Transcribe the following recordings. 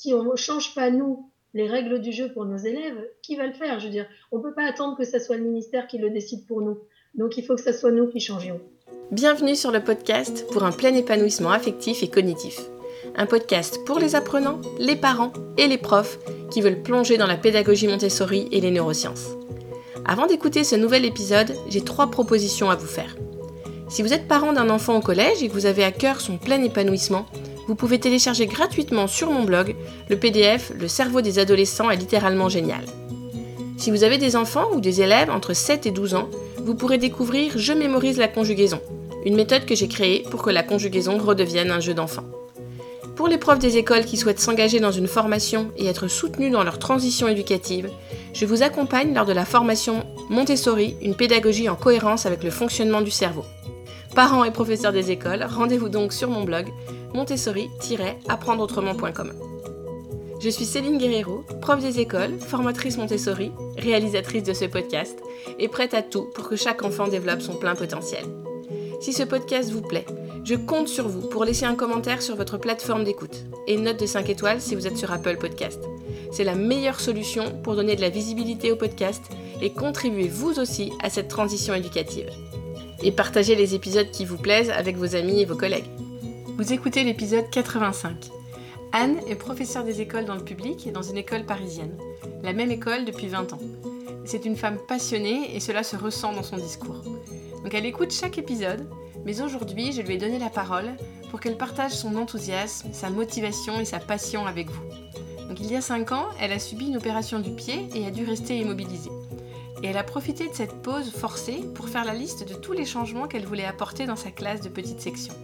si on ne change pas, nous, les règles du jeu pour nos élèves, qui va le faire? Je veux dire, on ne peut pas attendre que ce soit le ministère qui le décide pour nous. Donc il faut que ce soit nous qui changions. Bienvenue sur le podcast pour un plein épanouissement affectif et cognitif. Un podcast pour les apprenants, les parents et les profs qui veulent plonger dans la pédagogie Montessori et les neurosciences. Avant d'écouter ce nouvel épisode, j'ai trois propositions à vous faire. Si vous êtes parent d'un enfant au collège et que vous avez à cœur son plein épanouissement, vous pouvez télécharger gratuitement sur mon blog le PDF Le cerveau des adolescents est littéralement génial. Si vous avez des enfants ou des élèves entre 7 et 12 ans, vous pourrez découvrir Je mémorise la conjugaison, une méthode que j'ai créée pour que la conjugaison redevienne un jeu d'enfant. Pour les profs des écoles qui souhaitent s'engager dans une formation et être soutenus dans leur transition éducative, je vous accompagne lors de la formation Montessori, une pédagogie en cohérence avec le fonctionnement du cerveau. Parents et professeurs des écoles, rendez-vous donc sur mon blog montessori-apprendreautrement.com. Je suis Céline Guerrero, prof des écoles, formatrice Montessori, réalisatrice de ce podcast et prête à tout pour que chaque enfant développe son plein potentiel. Si ce podcast vous plaît, je compte sur vous pour laisser un commentaire sur votre plateforme d'écoute et note de 5 étoiles si vous êtes sur Apple Podcast. C'est la meilleure solution pour donner de la visibilité au podcast et contribuer vous aussi à cette transition éducative et partagez les épisodes qui vous plaisent avec vos amis et vos collègues. Vous écoutez l'épisode 85. Anne est professeure des écoles dans le public et dans une école parisienne, la même école depuis 20 ans. C'est une femme passionnée et cela se ressent dans son discours. Donc elle écoute chaque épisode, mais aujourd'hui je lui ai donné la parole pour qu'elle partage son enthousiasme, sa motivation et sa passion avec vous. Donc il y a 5 ans, elle a subi une opération du pied et a dû rester immobilisée et elle a profité de cette pause forcée pour faire la liste de tous les changements qu'elle voulait apporter dans sa classe de petite section.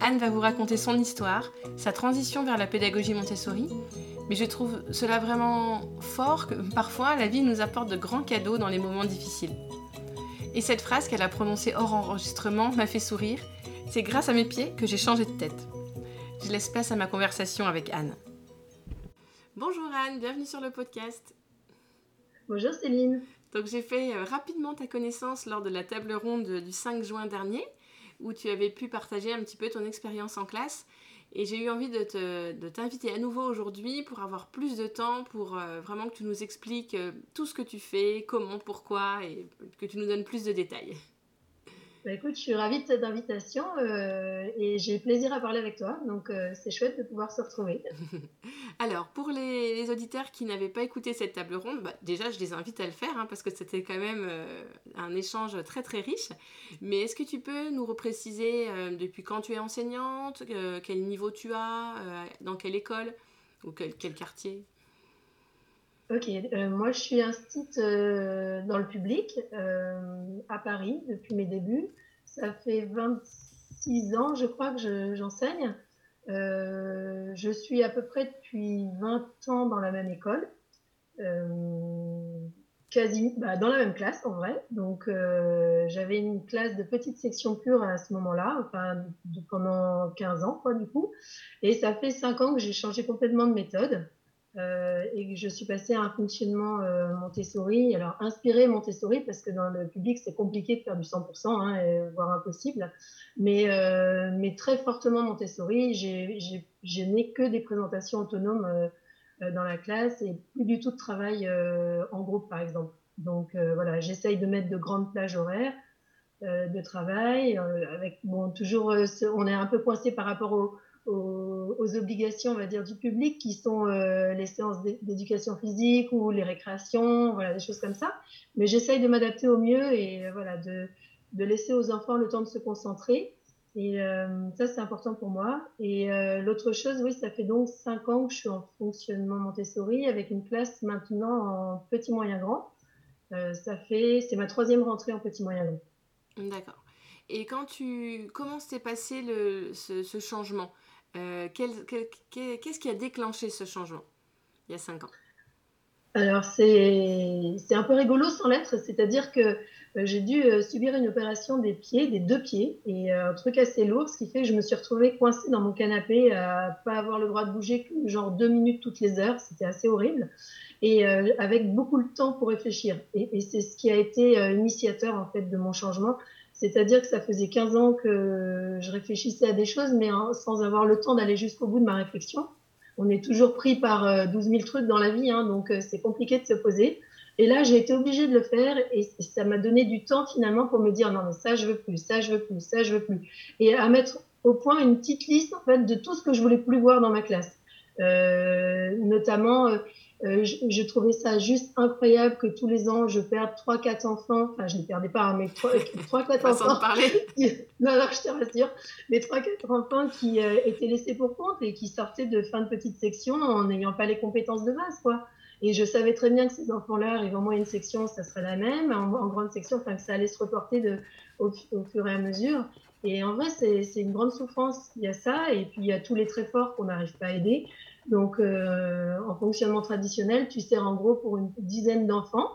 Anne va vous raconter son histoire, sa transition vers la pédagogie Montessori, mais je trouve cela vraiment fort que parfois la vie nous apporte de grands cadeaux dans les moments difficiles. Et cette phrase qu'elle a prononcée hors enregistrement m'a fait sourire. C'est grâce à mes pieds que j'ai changé de tête. Je laisse place à ma conversation avec Anne. Bonjour Anne, bienvenue sur le podcast. Bonjour Céline. Donc j'ai fait euh, rapidement ta connaissance lors de la table ronde du 5 juin dernier, où tu avais pu partager un petit peu ton expérience en classe. Et j'ai eu envie de, t'inviter à nouveau aujourd'hui pour avoir plus de temps, pour euh, vraiment que tu nous expliques euh, tout ce que tu fais, comment, pourquoi, et que tu nous donnes plus de détails. Bah, écoute, je suis ravie de cette invitation euh, et j'ai plaisir à parler avec toi. Donc, euh, c'est chouette de pouvoir se retrouver. Alors, pour les, auditeurs qui n'avaient pas écouté cette table ronde, bah, déjà, je les invite à le faire hein, parce que c'était quand même euh, un échange très très riche. Mais est-ce que tu peux nous repréciser depuis quand tu es enseignante, quel niveau tu as, dans quelle école ou quel quartier? Ok, euh, moi je suis instite euh, dans le public euh, à Paris depuis mes débuts. Ça fait 26 ans, je crois, que j'enseigne. je suis à peu près depuis 20 ans dans la même école, quasi bah, dans la même classe en vrai. Donc j'avais une classe de petite section pure à ce moment-là, pendant 15 ans quoi du coup. Et ça fait 5 ans que j'ai changé complètement de méthode. Euh, et je suis passée à un fonctionnement euh, Montessori, alors inspiré Montessori, parce que dans le public, c'est compliqué de faire du 100%, hein, voire impossible, mais, euh, mais très fortement Montessori. Je n'ai que des présentations autonomes dans la classe et plus du tout de travail en groupe, par exemple. Donc voilà, j'essaye de mettre de grandes plages horaires de travail, avec, bon, toujours, on est un peu coincé par rapport au aux, obligations, on va dire, du public, qui sont euh, les séances d'éducation physique ou les récréations, voilà, des choses comme ça. Mais j'essaye de m'adapter au mieux et euh, voilà, de, de, laisser aux enfants le temps de se concentrer. Et euh, ça, c'est important pour moi. Et l'autre chose, oui, ça fait donc cinq ans que je suis en fonctionnement Montessori avec une classe maintenant en petit moyen grand. ça fait, c'est ma troisième rentrée en petit moyen grand. D'accord. Et quand tu, comment s'est passé le, ce changement? Euh, qu'est-ce qui a déclenché ce changement il y a cinq ans? Alors c'est un peu rigolo sans l'être, c'est-à-dire que euh, j'ai dû euh, subir une opération des pieds, des deux pieds, et un truc assez lourd, ce qui fait que je me suis retrouvée coincée dans mon canapé à pas avoir le droit de bouger genre deux minutes toutes les heures, c'était assez horrible, et avec beaucoup de temps pour réfléchir. Et, et c'est ce qui a été initiateur en fait de mon changement, c'est-à-dire que ça faisait 15 ans que je réfléchissais à des choses, mais sans avoir le temps d'aller jusqu'au bout de ma réflexion. on est toujours pris par 12 000 trucs dans la vie, hein, donc c'est compliqué de se poser. Et là, j'ai été obligée de le faire et ça m'a donné du temps finalement pour me dire non mais ça je veux plus, ça je veux plus, ça je veux plus, et à mettre au point une petite liste en fait de tout ce que je voulais plus voir dans ma classe. Euh, notamment, euh, euh, je, je, trouvais ça juste incroyable que tous les ans je perde 3-4 enfants, enfin je ne perdais pas, hein, mais 3-4 enfants. parler. non, non, je te rassure, mais 3-4 enfants qui étaient laissés pour compte et qui sortaient de fin de petite section en n'ayant pas les compétences de base, quoi. Et je savais très bien que ces enfants-là, arrivant en une section, ça serait la même, en, en grande section, enfin que ça allait se reporter de, au, au, fur et à mesure. Et en vrai, c'est une grande souffrance. Il y a ça, et puis il y a tous les très forts qu'on n'arrive pas à aider. Donc, euh, en fonctionnement traditionnel, tu sers en gros pour une dizaine d'enfants.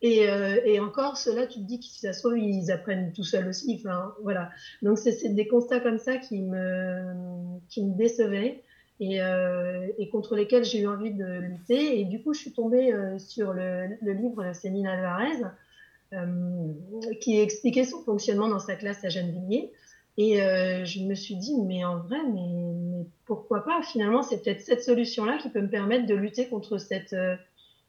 Et, euh, et, encore, ceux-là, tu te dis que si ça se ils apprennent tout seuls aussi. Enfin, voilà. Donc, c'est des constats comme ça qui me, qui me décevaient et, euh, et contre lesquels j'ai eu envie de lutter. Et du coup, je suis tombée euh, sur le, le livre Céline Alvarez, euh, qui expliquait son fonctionnement dans sa classe à Gennevilliers. Et euh, je me suis dit, mais en vrai, mais, mais pourquoi pas? Finalement, c'est peut-être cette solution-là qui peut me permettre de lutter contre cette, euh,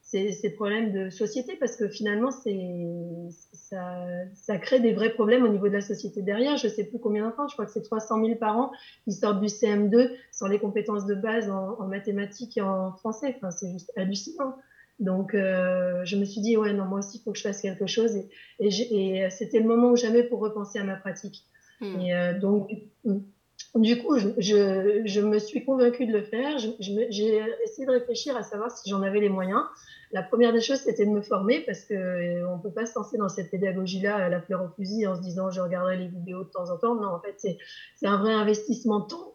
ces, ces, problèmes de société, parce que finalement, ça, ça crée des vrais problèmes au niveau de la société derrière. Je sais plus combien d'enfants, je crois que c'est 300 000 par an qui sortent du CM2 sans les compétences de base en, en mathématiques et en français. Enfin, c'est juste hallucinant. Donc, euh, je me suis dit, ouais, non, moi aussi, il faut que je fasse quelque chose. Et, et, et c'était le moment ou jamais pour repenser à ma pratique. Mmh. Et euh, donc, du coup, je, me suis convaincue de le faire. J'ai essayé de réfléchir à savoir si j'en avais les moyens. La première des choses, c'était de me former parce que euh, on peut pas se lancer dans cette pédagogie-là à la fleur au fusil en se disant je regarderai les vidéos de temps en temps. Non, en fait, c'est un vrai investissement de temps.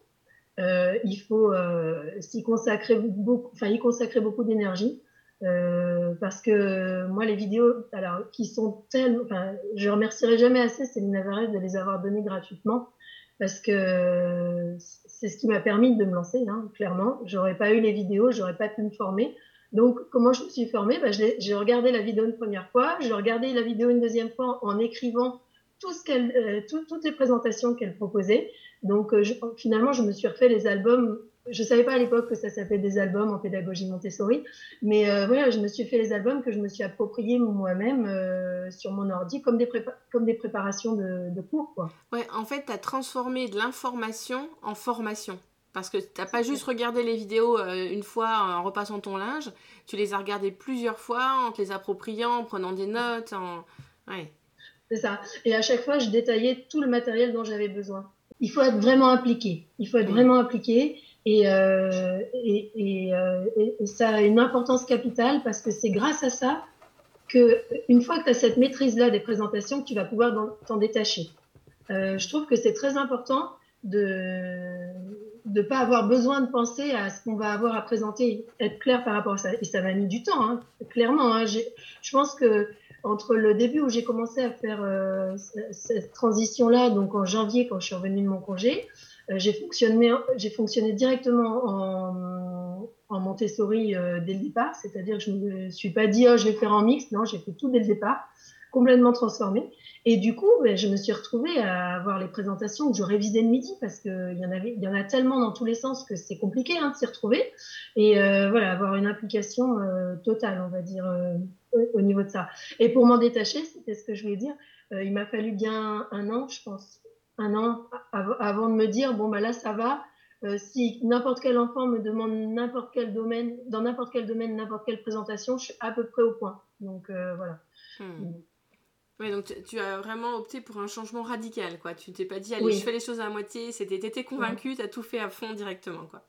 Euh, il faut euh, s'y consacrer beaucoup, enfin, y consacrer beaucoup d'énergie. Euh, parce que moi, les vidéos, alors, qui sont tellement, enfin, je remercierai jamais assez Céline Navarez de les avoir données gratuitement, parce que c'est ce qui m'a permis de me lancer, hein, clairement. J'aurais pas eu les vidéos, j'aurais pas pu me former. Donc, comment je me suis formée? Bah, J'ai regardé la vidéo une première fois, j'ai regardé la vidéo une deuxième fois en écrivant tout ce euh, tout, toutes les présentations qu'elle proposait. Donc, euh, finalement, je me suis refait les albums je savais pas à l'époque que ça s'appelait des albums en pédagogie Montessori, mais euh, voilà, je me suis fait les albums que je me suis appropriés moi-même euh, sur mon ordi comme des, comme des préparations de, de, cours. Quoi. Ouais, en fait, tu as transformé de l'information en formation. Parce que tu n'as pas juste regardé les vidéos euh, une fois en repassant ton linge, tu les as regardées plusieurs fois en te les appropriant, en prenant des notes. En... Ouais. C'est ça. Et à chaque fois, je détaillais tout le matériel dont j'avais besoin. Il faut être vraiment impliqué. Il faut être mmh. vraiment impliqué. Et, euh, euh, et, ça a une importance capitale parce que c'est grâce à ça que une fois que tu as cette maîtrise-là des présentations, tu vas pouvoir t'en détacher. Euh, je trouve que c'est très important de ne pas avoir besoin de penser à ce qu'on va avoir à présenter, être clair par rapport à ça. Et ça m'a mis du temps, hein, clairement. Hein. Je pense que entre le début où j'ai commencé à faire cette transition-là, donc en janvier quand je suis revenue de mon congé, j'ai fonctionné, j'ai fonctionné directement en, Montessori euh, dès le départ, c'est-à-dire que je ne me suis pas dit oh, je vais faire en mix, non, j'ai fait tout dès le départ, complètement transformé. Et du coup, ben, je me suis retrouvée à avoir les présentations que je révisais le midi parce qu'il y en avait, il y en a tellement dans tous les sens que c'est compliqué hein, de s'y retrouver. Et euh, voilà, avoir une implication euh, totale, on va dire, euh, au niveau de ça. Et pour m'en détacher, c'était ce que je voulais dire. Euh, il m'a fallu bien un an, je pense, un an avant de me dire bon bah là ça va. Euh, si n'importe quel enfant me demande n'importe quel domaine, dans n'importe quel domaine, n'importe quelle présentation, je suis à peu près au point. Donc euh, voilà. Hmm. Oui, donc tu as vraiment opté pour un changement radical, quoi. Tu t'es pas dit, allez, oui. je fais les choses à moitié. C'était, t'étais convaincu, tu as tout fait à fond directement, quoi.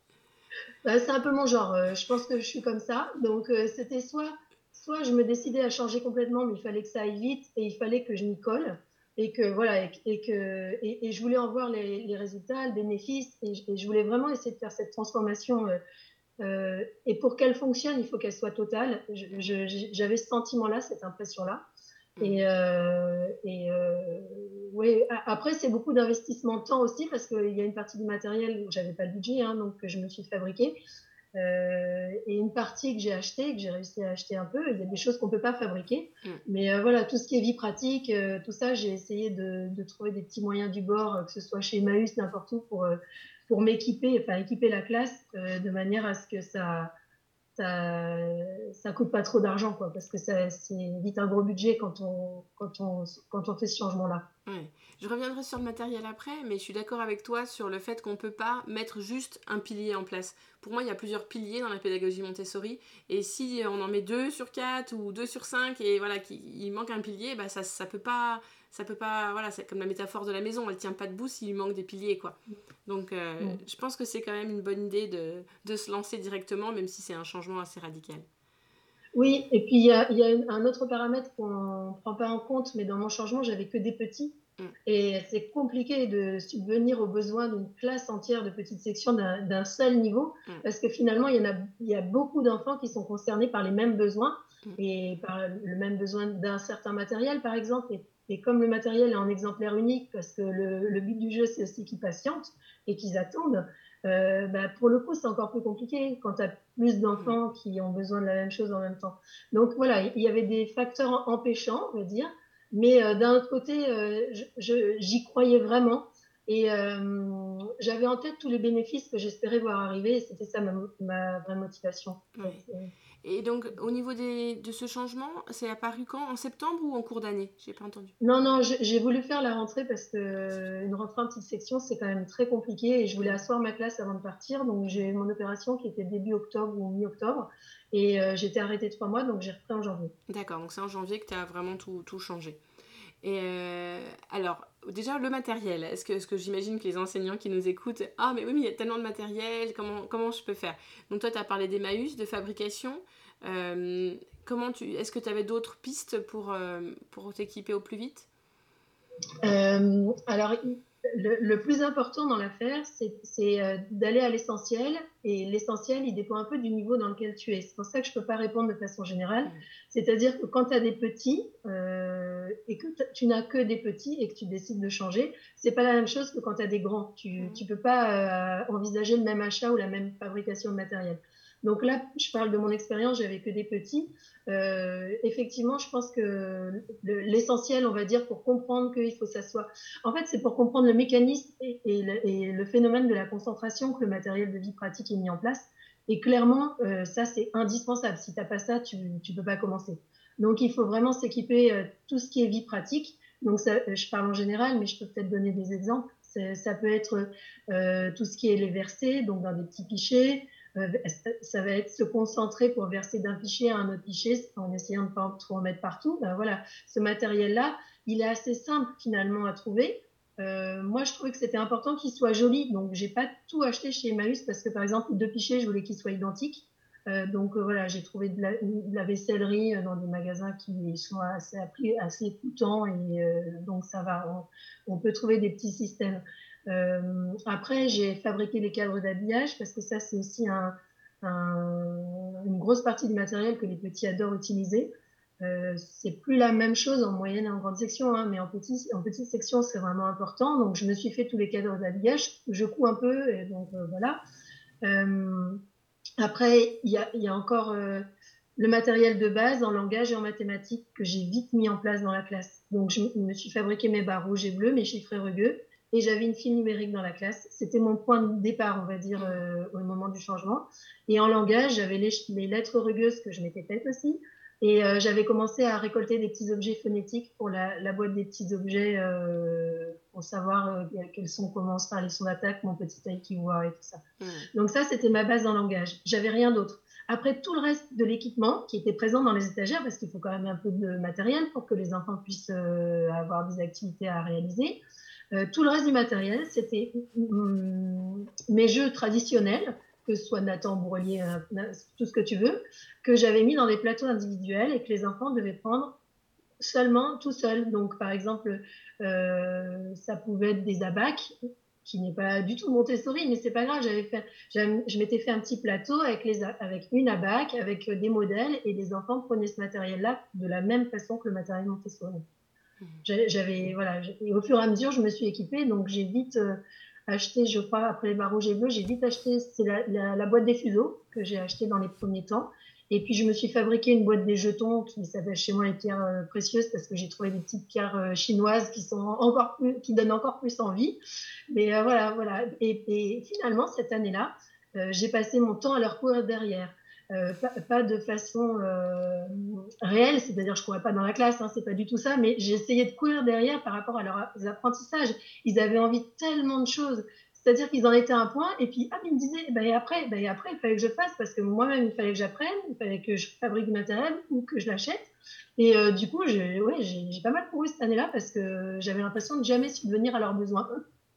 Bah, c'est un peu mon genre. Euh, je pense que je suis comme ça. Donc c'était soit, soit je me décidais à changer complètement, mais il fallait que ça aille vite et il fallait que je m'y colle et que voilà et, et que et, et, je voulais en voir les, les résultats, le bénéfice et, je voulais vraiment essayer de faire cette transformation. Euh, euh, et pour qu'elle fonctionne, il faut qu'elle soit totale. J'avais ce sentiment-là, cette impression-là. Mmh. Et, euh, et euh, ouais, après, c'est beaucoup d'investissement de temps aussi parce qu'il y a une partie du matériel où j'avais pas le budget, hein, donc je me suis fabriqué. Euh, et une partie que j'ai acheté, que j'ai réussi à acheter un peu. Il y a des choses qu'on peut pas fabriquer, mm. mais euh, voilà, tout ce qui est vie pratique, euh, tout ça, j'ai essayé de, de, trouver des petits moyens du bord, que ce soit chez Emmaüs, n'importe où, pour pour m'équiper, enfin équiper la classe de manière à ce que ça ça, ça coûte pas trop d'argent, quoi, parce que c'est vite un gros budget quand on, quand on, quand on fait ce changement-là. Je reviendrai sur le matériel après, mais je suis d'accord avec toi sur le fait qu'on ne peut pas mettre juste un pilier en place. Pour moi, il y a plusieurs piliers dans la pédagogie Montessori, et si on en met deux sur quatre ou deux sur cinq, et voilà, qu'il manque un pilier, bah ça, ça peut pas, ça peut pas, voilà, c'est comme la métaphore de la maison, elle tient pas debout s'il lui manque des piliers, quoi. Donc, euh, mm. je pense que c'est quand même une bonne idée de, de se lancer directement, même si c'est un changement assez radical. Oui, et puis il y a, y a, un autre paramètre qu'on ne prend pas en compte, mais dans mon changement, j'avais que des petits. Mm. Et c'est compliqué de subvenir aux besoins d'une classe entière de petites sections d'un seul niveau, mm. parce que finalement, il y, en a, il y a beaucoup d'enfants qui sont concernés par les mêmes besoins, et par le même besoin d'un certain matériel, par exemple. Et, comme le matériel est en exemplaire unique, parce que le, le but du jeu, c'est aussi qu'ils patientent et qu'ils attendent, euh, bah, pour le coup, c'est encore plus compliqué quand tu as plus d'enfants qui ont besoin de la même chose en même temps. Donc voilà, il y avait des facteurs empêchants, on va dire, mais euh, d'un autre côté, euh, j'y croyais vraiment. Et euh, j'avais en tête tous les bénéfices que j'espérais voir arriver. Et c'était ça ma, ma, vraie motivation. Et donc, au niveau des, de ce changement, c'est apparu quand? En septembre ou en cours d'année? J'ai pas entendu. Non, non, j'ai voulu faire la rentrée parce que une rentrée en petite section, c'est quand même très compliqué et je voulais asseoir ma classe avant de partir. Donc, j'ai eu mon opération qui était début octobre ou mi-octobre et euh, j'étais arrêtée trois mois, donc j'ai repris en janvier. D'accord, donc c'est en janvier que tu as vraiment tout, tout changé. Et euh, alors, déjà le matériel, est-ce que, est que j'imagine que les enseignants qui nous écoutent, ah mais oui, mais il y a tellement de matériel, comment, comment je peux faire? Donc toi, tu as parlé d'Emmaüs, de fabrication. Euh, est-ce que tu avais d'autres pistes pour, euh, pour t'équiper au plus vite? Alors, le, plus important dans l'affaire, c'est euh, d'aller à l'essentiel. Et l'essentiel, il dépend un peu du niveau dans lequel tu es. C'est pour ça que je ne peux pas répondre de façon générale. Mmh. C'est-à-dire que quand tu as des petits euh, et que tu n'as que des petits et que tu décides de changer, c'est pas la même chose que quand tu as des grands. Tu ne mmh. peux pas euh, envisager le même achat ou la même fabrication de matériel. Donc là, je parle de mon expérience, j'avais que des petits. Euh, effectivement, je pense que l'essentiel, on va dire, pour comprendre qu'il faut s'asseoir. En fait, c'est pour comprendre le mécanisme et, le, phénomène de la concentration que le matériel de vie pratique est mis en place. Et clairement, euh, ça, c'est indispensable. Si tu n'as pas ça, tu ne peux pas commencer. Donc, il faut vraiment s'équiper euh, tout ce qui est vie pratique. Donc, je parle en général, mais je peux peut-être donner des exemples. Ça peut être tout ce qui est les versets, donc dans des petits pichets, ça va être se concentrer pour verser d'un fichier à un autre fichier en essayant de ne pas trop en mettre partout? Ben voilà, ce matériel-là, il est assez simple finalement à trouver. Euh, moi, je trouvais que c'était important qu'il soit joli, donc j'ai pas tout acheté chez Emmaüs parce que par exemple, deux fichiers, je voulais qu'ils soient identiques. Euh, donc voilà, j'ai trouvé de la, vaissellerie dans des magasins qui sont assez, assez coûtants et donc ça va. On, peut trouver des petits systèmes. Euh, après, j'ai fabriqué les cadres d'habillage parce que ça, c'est aussi un, une grosse partie du matériel que les petits adorent utiliser. Euh, c'est plus la même chose en moyenne et en grande section, hein, mais en, petit, en petite section, c'est vraiment important. Donc, je me suis fait tous les cadres d'habillage. Je couds un peu, et donc euh, voilà. Euh, après, il y a, encore le matériel de base en langage et en mathématiques que j'ai vite mis en place dans la classe. Donc, je me suis fabriqué mes barres rouges et bleues, mes chiffres rugueux et j'avais une file numérique dans la classe. C'était mon point de départ, on va dire, euh, au moment du changement. Et en langage, j'avais les, les, lettres rugueuses que je m'étais faites aussi. Et euh, j'avais commencé à récolter des petits objets phonétiques pour la, la boîte des petits objets, euh, pour savoir euh, quels sons commencent par les sons d'attaque, mon petit œil qui voit et tout ça. Mmh. Donc ça, c'était ma base en langage. J'avais rien d'autre. Après, tout le reste de l'équipement qui était présent dans les étagères, parce qu'il faut quand même un peu de matériel pour que les enfants puissent euh, avoir des activités à réaliser. Euh, tout le reste du matériel, c'était mm, mes jeux traditionnels, que ce soit Nathan, Bourrelier, euh, tout ce que tu veux, que j'avais mis dans des plateaux individuels et que les enfants devaient prendre seulement tout seuls. Donc, par exemple, euh, ça pouvait être des abacs, qui n'est pas du tout Montessori, mais c'est pas grave. J'avais fait, je m'étais fait un petit plateau avec avec une abac, avec des modèles, et les enfants prenaient ce matériel-là de la même façon que le matériel Montessori. J'avais, voilà, et au fur et à mesure, je me suis équipée, donc j'ai vite euh, acheté, je crois, après les barreaux j'ai bleu, j'ai vite acheté, c'est la, la, boîte des fuseaux que j'ai acheté dans les premiers temps. Et puis je me suis fabriqué une boîte des jetons qui s'appelle chez moi les pierres euh, précieuses parce que j'ai trouvé des petites pierres euh, chinoises qui sont encore plus, qui donnent encore plus envie. Mais voilà, voilà. Et, finalement cette année-là, j'ai passé mon temps à leur courir derrière. Pas, pas, de façon réelle, c'est-à-dire je courais pas dans la classe, hein, c'est pas du tout ça, mais essayé de courir derrière par rapport à leurs apprentissages. Ils avaient envie de tellement de choses. C'est-à-dire qu'ils en étaient à un point, et puis ah, ils me disaient, ben, après, ben, après, il fallait que je fasse, parce que moi-même, il fallait que j'apprenne, il fallait que je fabrique du matériel ou que je l'achète. Et euh, du coup, j'ai ouais, pas mal couru cette année-là, parce que j'avais l'impression de jamais subvenir à leurs besoins.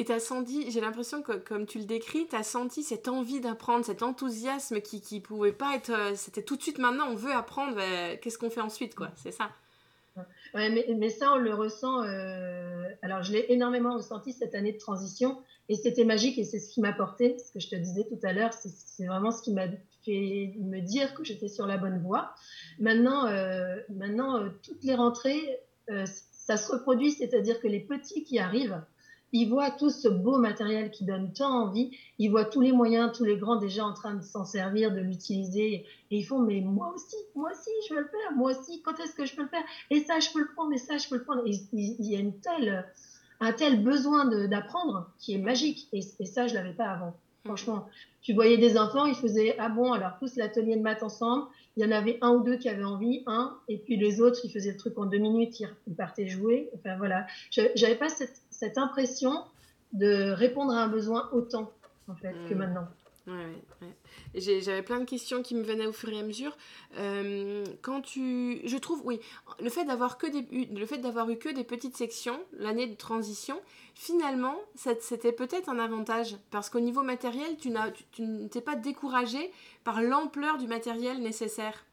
Et tu as senti, j'ai l'impression que comme tu le décris, tu as senti cette envie d'apprendre, cet enthousiasme qui qui pouvait pas être. Euh, c'était tout de suite maintenant, on veut apprendre, ben, qu'est-ce qu'on fait ensuite, quoi, c'est ça Ouais, mais, ça, on le ressent. Euh, alors, je l'ai énormément ressenti cette année de transition et c'était magique et c'est ce qui m'a porté. Ce que je te disais tout à l'heure, c'est vraiment ce qui m'a fait me dire que j'étais sur la bonne voie. Maintenant, euh, maintenant euh, toutes les rentrées, ça se reproduit, c'est-à-dire que les petits qui arrivent, ils voient tout ce beau matériel qui donne tant envie, ils voient tous les moyens, tous les grands déjà en train de s'en servir, de l'utiliser, et ils font, mais moi aussi, moi aussi, je veux le faire, moi aussi, quand est-ce que je peux le faire? Et ça, je peux le prendre, et ça, je peux le prendre. Et il y a une telle, un tel besoin d'apprendre qui est magique, et, ça, je l'avais pas avant. Franchement, tu voyais des enfants, ils faisaient ah bon, alors tous l'atelier de maths ensemble. Il y en avait un ou deux qui avaient envie, un, et puis les autres, ils faisaient le truc en deux minutes, ils partaient jouer. Enfin voilà, j'avais pas cette, cette impression de répondre à un besoin autant, en fait, que hmm. maintenant. J'avais plein de questions qui me venaient au fur et à mesure. Euh, quand tu, je trouve, oui, le fait d'avoir que des, le fait d'avoir eu que des petites sections, l'année de transition, finalement, c'était peut-être un avantage parce qu'au niveau matériel, tu n'as, tu, pas découragé par l'ampleur du matériel nécessaire.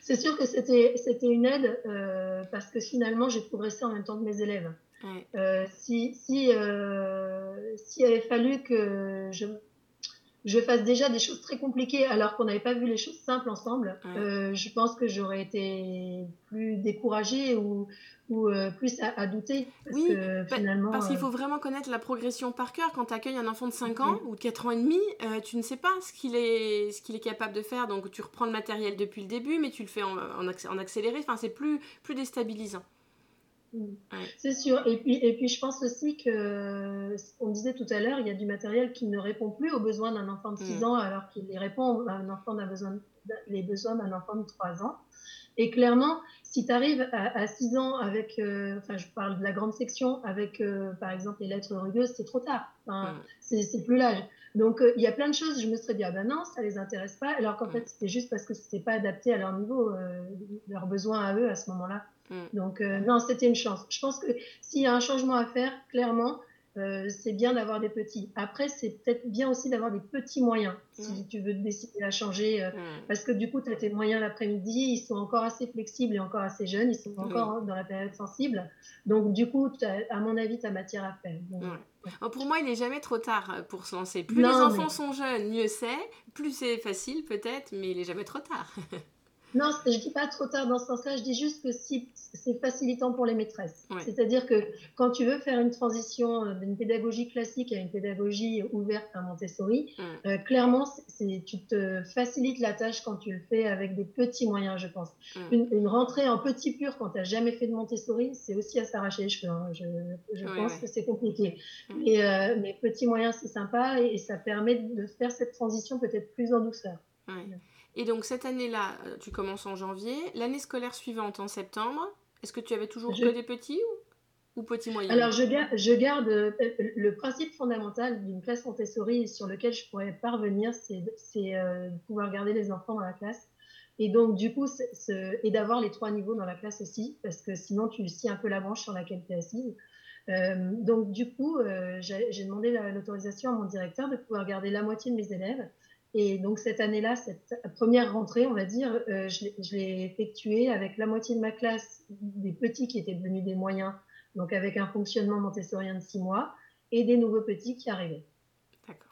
C'est sûr que c'était, c'était une aide euh, parce que finalement, j'ai progressé en même temps que mes élèves. Euh, si, si, euh, s'il avait fallu que je, je fasse déjà des choses très compliquées alors qu'on n'avait pas vu les choses simples ensemble, euh, je pense que j'aurais été plus découragée ou, ou plus à, douter. Parce oui, que, bah, finalement, parce qu'il faut vraiment connaître la progression par cœur. Quand tu accueilles un enfant de 5 ans ou de 4 ans et demi, tu ne sais pas ce qu'il est, ce qu'il est capable de faire. Donc tu reprends le matériel depuis le début, mais tu le fais en, en, en accéléré. Enfin, c'est plus, plus déstabilisant. C'est sûr. Et puis, et puis, je pense aussi que, on disait tout à l'heure, il y a du matériel qui ne répond plus aux besoins d'un enfant de 6 mm. ans, alors qu'il répond à un enfant d'un besoin, les besoins d'un enfant de 3 ans. Et clairement, si tu arrives à, 6 ans avec, euh, enfin, je parle de la grande section, avec, euh, par exemple, les lettres rugueuses, c'est trop tard. Enfin, mm. C'est plus l'âge. Donc, euh, il y a plein de choses, je me serais dit, ah ben non, ça les intéresse pas, alors qu'en mm. fait, c'était juste parce que c'était pas adapté à leur niveau, leurs besoins à eux à ce moment-là. Mm. Donc, euh, non, c'était une chance. Je pense que s'il y a un changement à faire, clairement, euh, c'est bien d'avoir des petits. Après, c'est peut-être bien aussi d'avoir des petits moyens si mm. tu veux décider à changer. Euh, mm. Parce que du coup, tu as tes moyens l'après-midi, ils sont encore assez flexibles et encore assez jeunes, ils sont encore hein, dans la période sensible. Donc, du coup, à mon avis, tu as matière à faire. pour moi, il n'est jamais trop tard pour se lancer. Plus les enfants sont jeunes, mieux c'est. Plus c'est facile, peut-être, mais il n'est jamais trop tard. Non, je dis pas trop tard dans ce sens-là, je dis juste que si c'est facilitant pour les maîtresses. C'est-à-dire que quand tu veux faire une transition euh, d'une pédagogie classique à une pédagogie ouverte à Montessori, euh, clairement, tu te facilites la tâche quand tu le fais avec des petits moyens, je pense. Une, rentrée en petit pur quand tu n'as jamais fait de Montessori, c'est aussi à s'arracher les cheveux. Hein. Je, pense que c'est compliqué. Mais, euh, mais petits moyens, c'est sympa et, ça permet de faire cette transition peut-être plus en douceur. Et donc cette année-là, euh, tu commences en janvier. L'année scolaire suivante en septembre, est-ce que tu avais toujours que des petits ou, petits moyens? Alors je garde, je garde euh, le principe fondamental d'une classe Montessori sur lequel je pourrais parvenir, c'est euh, de pouvoir garder les enfants dans la classe. Et donc, du coup, et d'avoir les trois niveaux dans la classe aussi, parce que sinon, tu scies un peu la branche sur laquelle tu es assise. donc, du coup, j'ai demandé l'autorisation à mon directeur de pouvoir garder la moitié de mes élèves et donc cette année-là, cette première rentrée, on va dire, euh, je l'ai effectuée avec la moitié de ma classe, des petits qui étaient devenus des moyens, donc avec un fonctionnement montessorien de six mois, et des nouveaux petits qui arrivaient.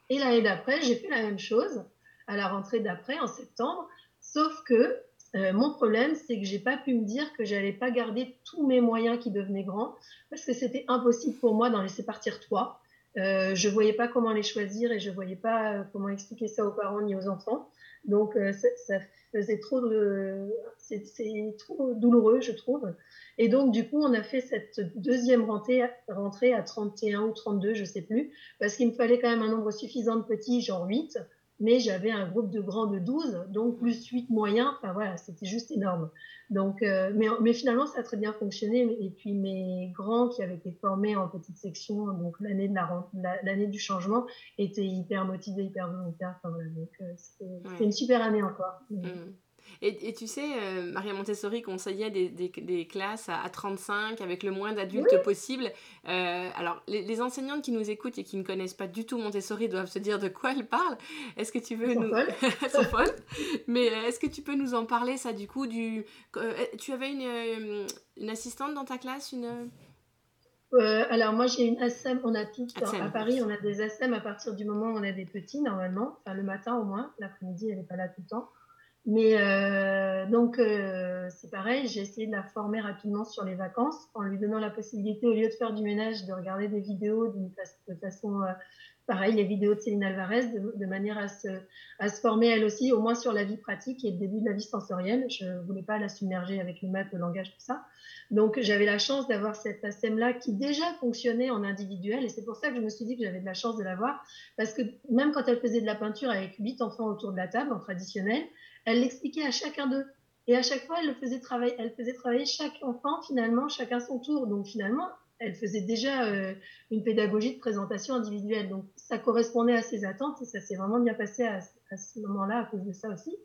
Et l'année d'après, j'ai fait la même chose à la rentrée d'après, en septembre, sauf que euh, mon problème, c'est que j'ai pas pu me dire que j'allais pas garder tous mes moyens qui devenaient grands, parce que c'était impossible pour moi d'en laisser partir trois. Euh, je voyais pas comment les choisir et je voyais pas euh, comment expliquer ça aux parents ni aux enfants. Donc, ça, faisait trop de. C'est trop douloureux, je trouve. Et donc, du coup, on a fait cette deuxième rentrée, rentrée à 31 ou 32, je sais plus, parce qu'il me fallait quand même un nombre suffisant de petits, genre 8 mais j'avais un groupe de grands de 12, donc plus 8 moyens, enfin voilà, c'était juste énorme. Donc, euh, mais, mais, finalement, ça a très bien fonctionné. Et puis mes grands qui avaient été formés en petite section, donc l'année de la, l'année du changement, étaient hyper motivés, hyper volontaires. Enfin, voilà, donc euh, c'était, une super année encore. Mmh. Et, tu sais, euh, Maria Montessori conseillait des, des, classes à, 35 avec le moins d'adultes possible. Euh, alors, les, enseignantes qui nous écoutent et qui ne connaissent pas du tout Montessori doivent se dire de quoi elle parle. Est-ce que tu veux nous... Elles sont folles. Mais euh, est-ce que tu peux nous en parler, ça, du coup du... Tu avais une, une assistante dans ta classe une... alors moi j'ai une ASM, on a tout à Paris, on a des ASM à partir du moment où on a des petits normalement, enfin le matin au moins, l'après-midi elle n'est pas là tout le temps. Mais euh, donc, euh, c'est pareil, j'ai essayé de la former rapidement sur les vacances en lui donnant la possibilité, au lieu de faire du ménage, de regarder des vidéos de façon, euh, pareil, les vidéos de Céline Alvarez, de, manière à se, à se, former elle aussi, au moins sur la vie pratique et le début de la vie sensorielle. Je ne voulais pas la submerger avec les maths, le langage, tout ça. Donc, j'avais la chance d'avoir cette ASM-là qui déjà fonctionnait en individuel et c'est pour ça que je me suis dit que j'avais de la chance de l'avoir parce que même quand elle faisait de la peinture avec huit enfants autour de la table en traditionnel, elle l'expliquait à chacun d'eux. Et à chaque fois, elle, le faisait travailler, elle faisait travailler chaque enfant, finalement, chacun son tour. Donc, finalement, elle faisait déjà euh, une pédagogie de présentation individuelle. Donc, ça correspondait à ses attentes et ça s'est vraiment bien passé à, ce moment-là à cause de ça aussi.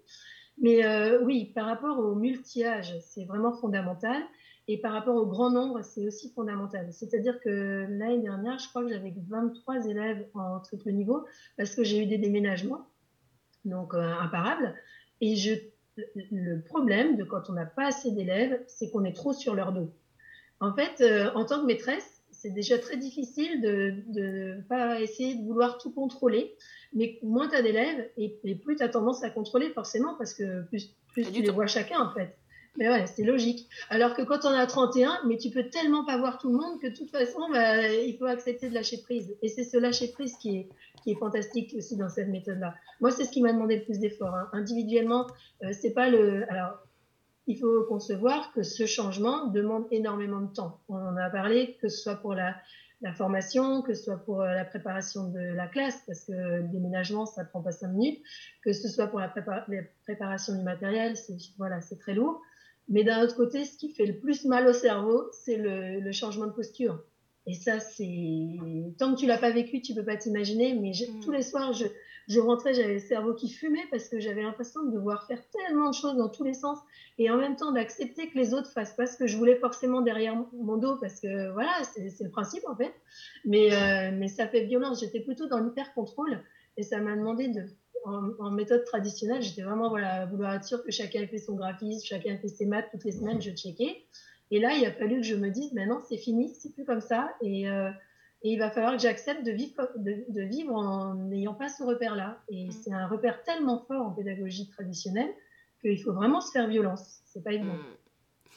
Mais euh, oui, par rapport au multi-âge, c'est vraiment fondamental. Et par rapport au grand nombre, c'est aussi fondamental. C'est-à-dire que l'année dernière, je crois que j'avais 23 élèves en triple niveau parce que j'ai eu des déménagements, donc euh, imparables. Et je, le problème de quand on n'a pas assez d'élèves, c'est qu'on est trop sur leur dos. En fait, euh, en tant que maîtresse, c'est déjà très difficile de ne pas essayer de vouloir tout contrôler. Mais moins tu as d'élèves et, plus tu as tendance à contrôler forcément parce que plus, plus tu les vois chacun en fait. Mais ouais, c'est logique. Alors que quand on a 31, mais tu peux tellement pas voir tout le monde que de toute façon, bah, il faut accepter de lâcher prise. Et c'est ce lâcher prise qui est, qui est fantastique aussi dans cette méthode-là. Moi, c'est ce qui m'a demandé le plus d'efforts. Hein. Individuellement, euh, c'est pas le. Alors, il faut concevoir que ce changement demande énormément de temps. On en a parlé, que ce soit pour la, formation, que ce soit pour euh, la préparation de la classe, parce que le déménagement, ça prend pas cinq minutes, que ce soit pour la, la préparation du matériel, c'est voilà, c'est très lourd. Mais d'un autre côté, ce qui fait le plus mal au cerveau, c'est le, changement de posture. Et ça, c'est tant que tu l'as pas vécu, tu peux pas t'imaginer. Mais mm. tous les soirs, je, je rentrais, j'avais le cerveau qui fumait parce que j'avais l'impression de devoir faire tellement de choses dans tous les sens et en même temps d'accepter que les autres fassent pas ce que je voulais forcément derrière mon dos parce que voilà, c'est le principe en fait. Mais, euh, mais ça fait violence. J'étais plutôt dans l'hyper contrôle et ça m'a demandé de en, méthode traditionnelle, j'étais vraiment voilà, vouloir être sûre que chacun fait son graphisme, chacun fait ses maths, toutes les semaines, je checkais. Et là, il a fallu que je me dise, maintenant, c'est fini, c'est plus comme ça. Et, euh, et, il va falloir que j'accepte de vivre, de, vivre en n'ayant pas ce repère-là. Et mmh. c'est un repère tellement fort en pédagogie traditionnelle qu'il faut vraiment se faire violence. C'est pas évident.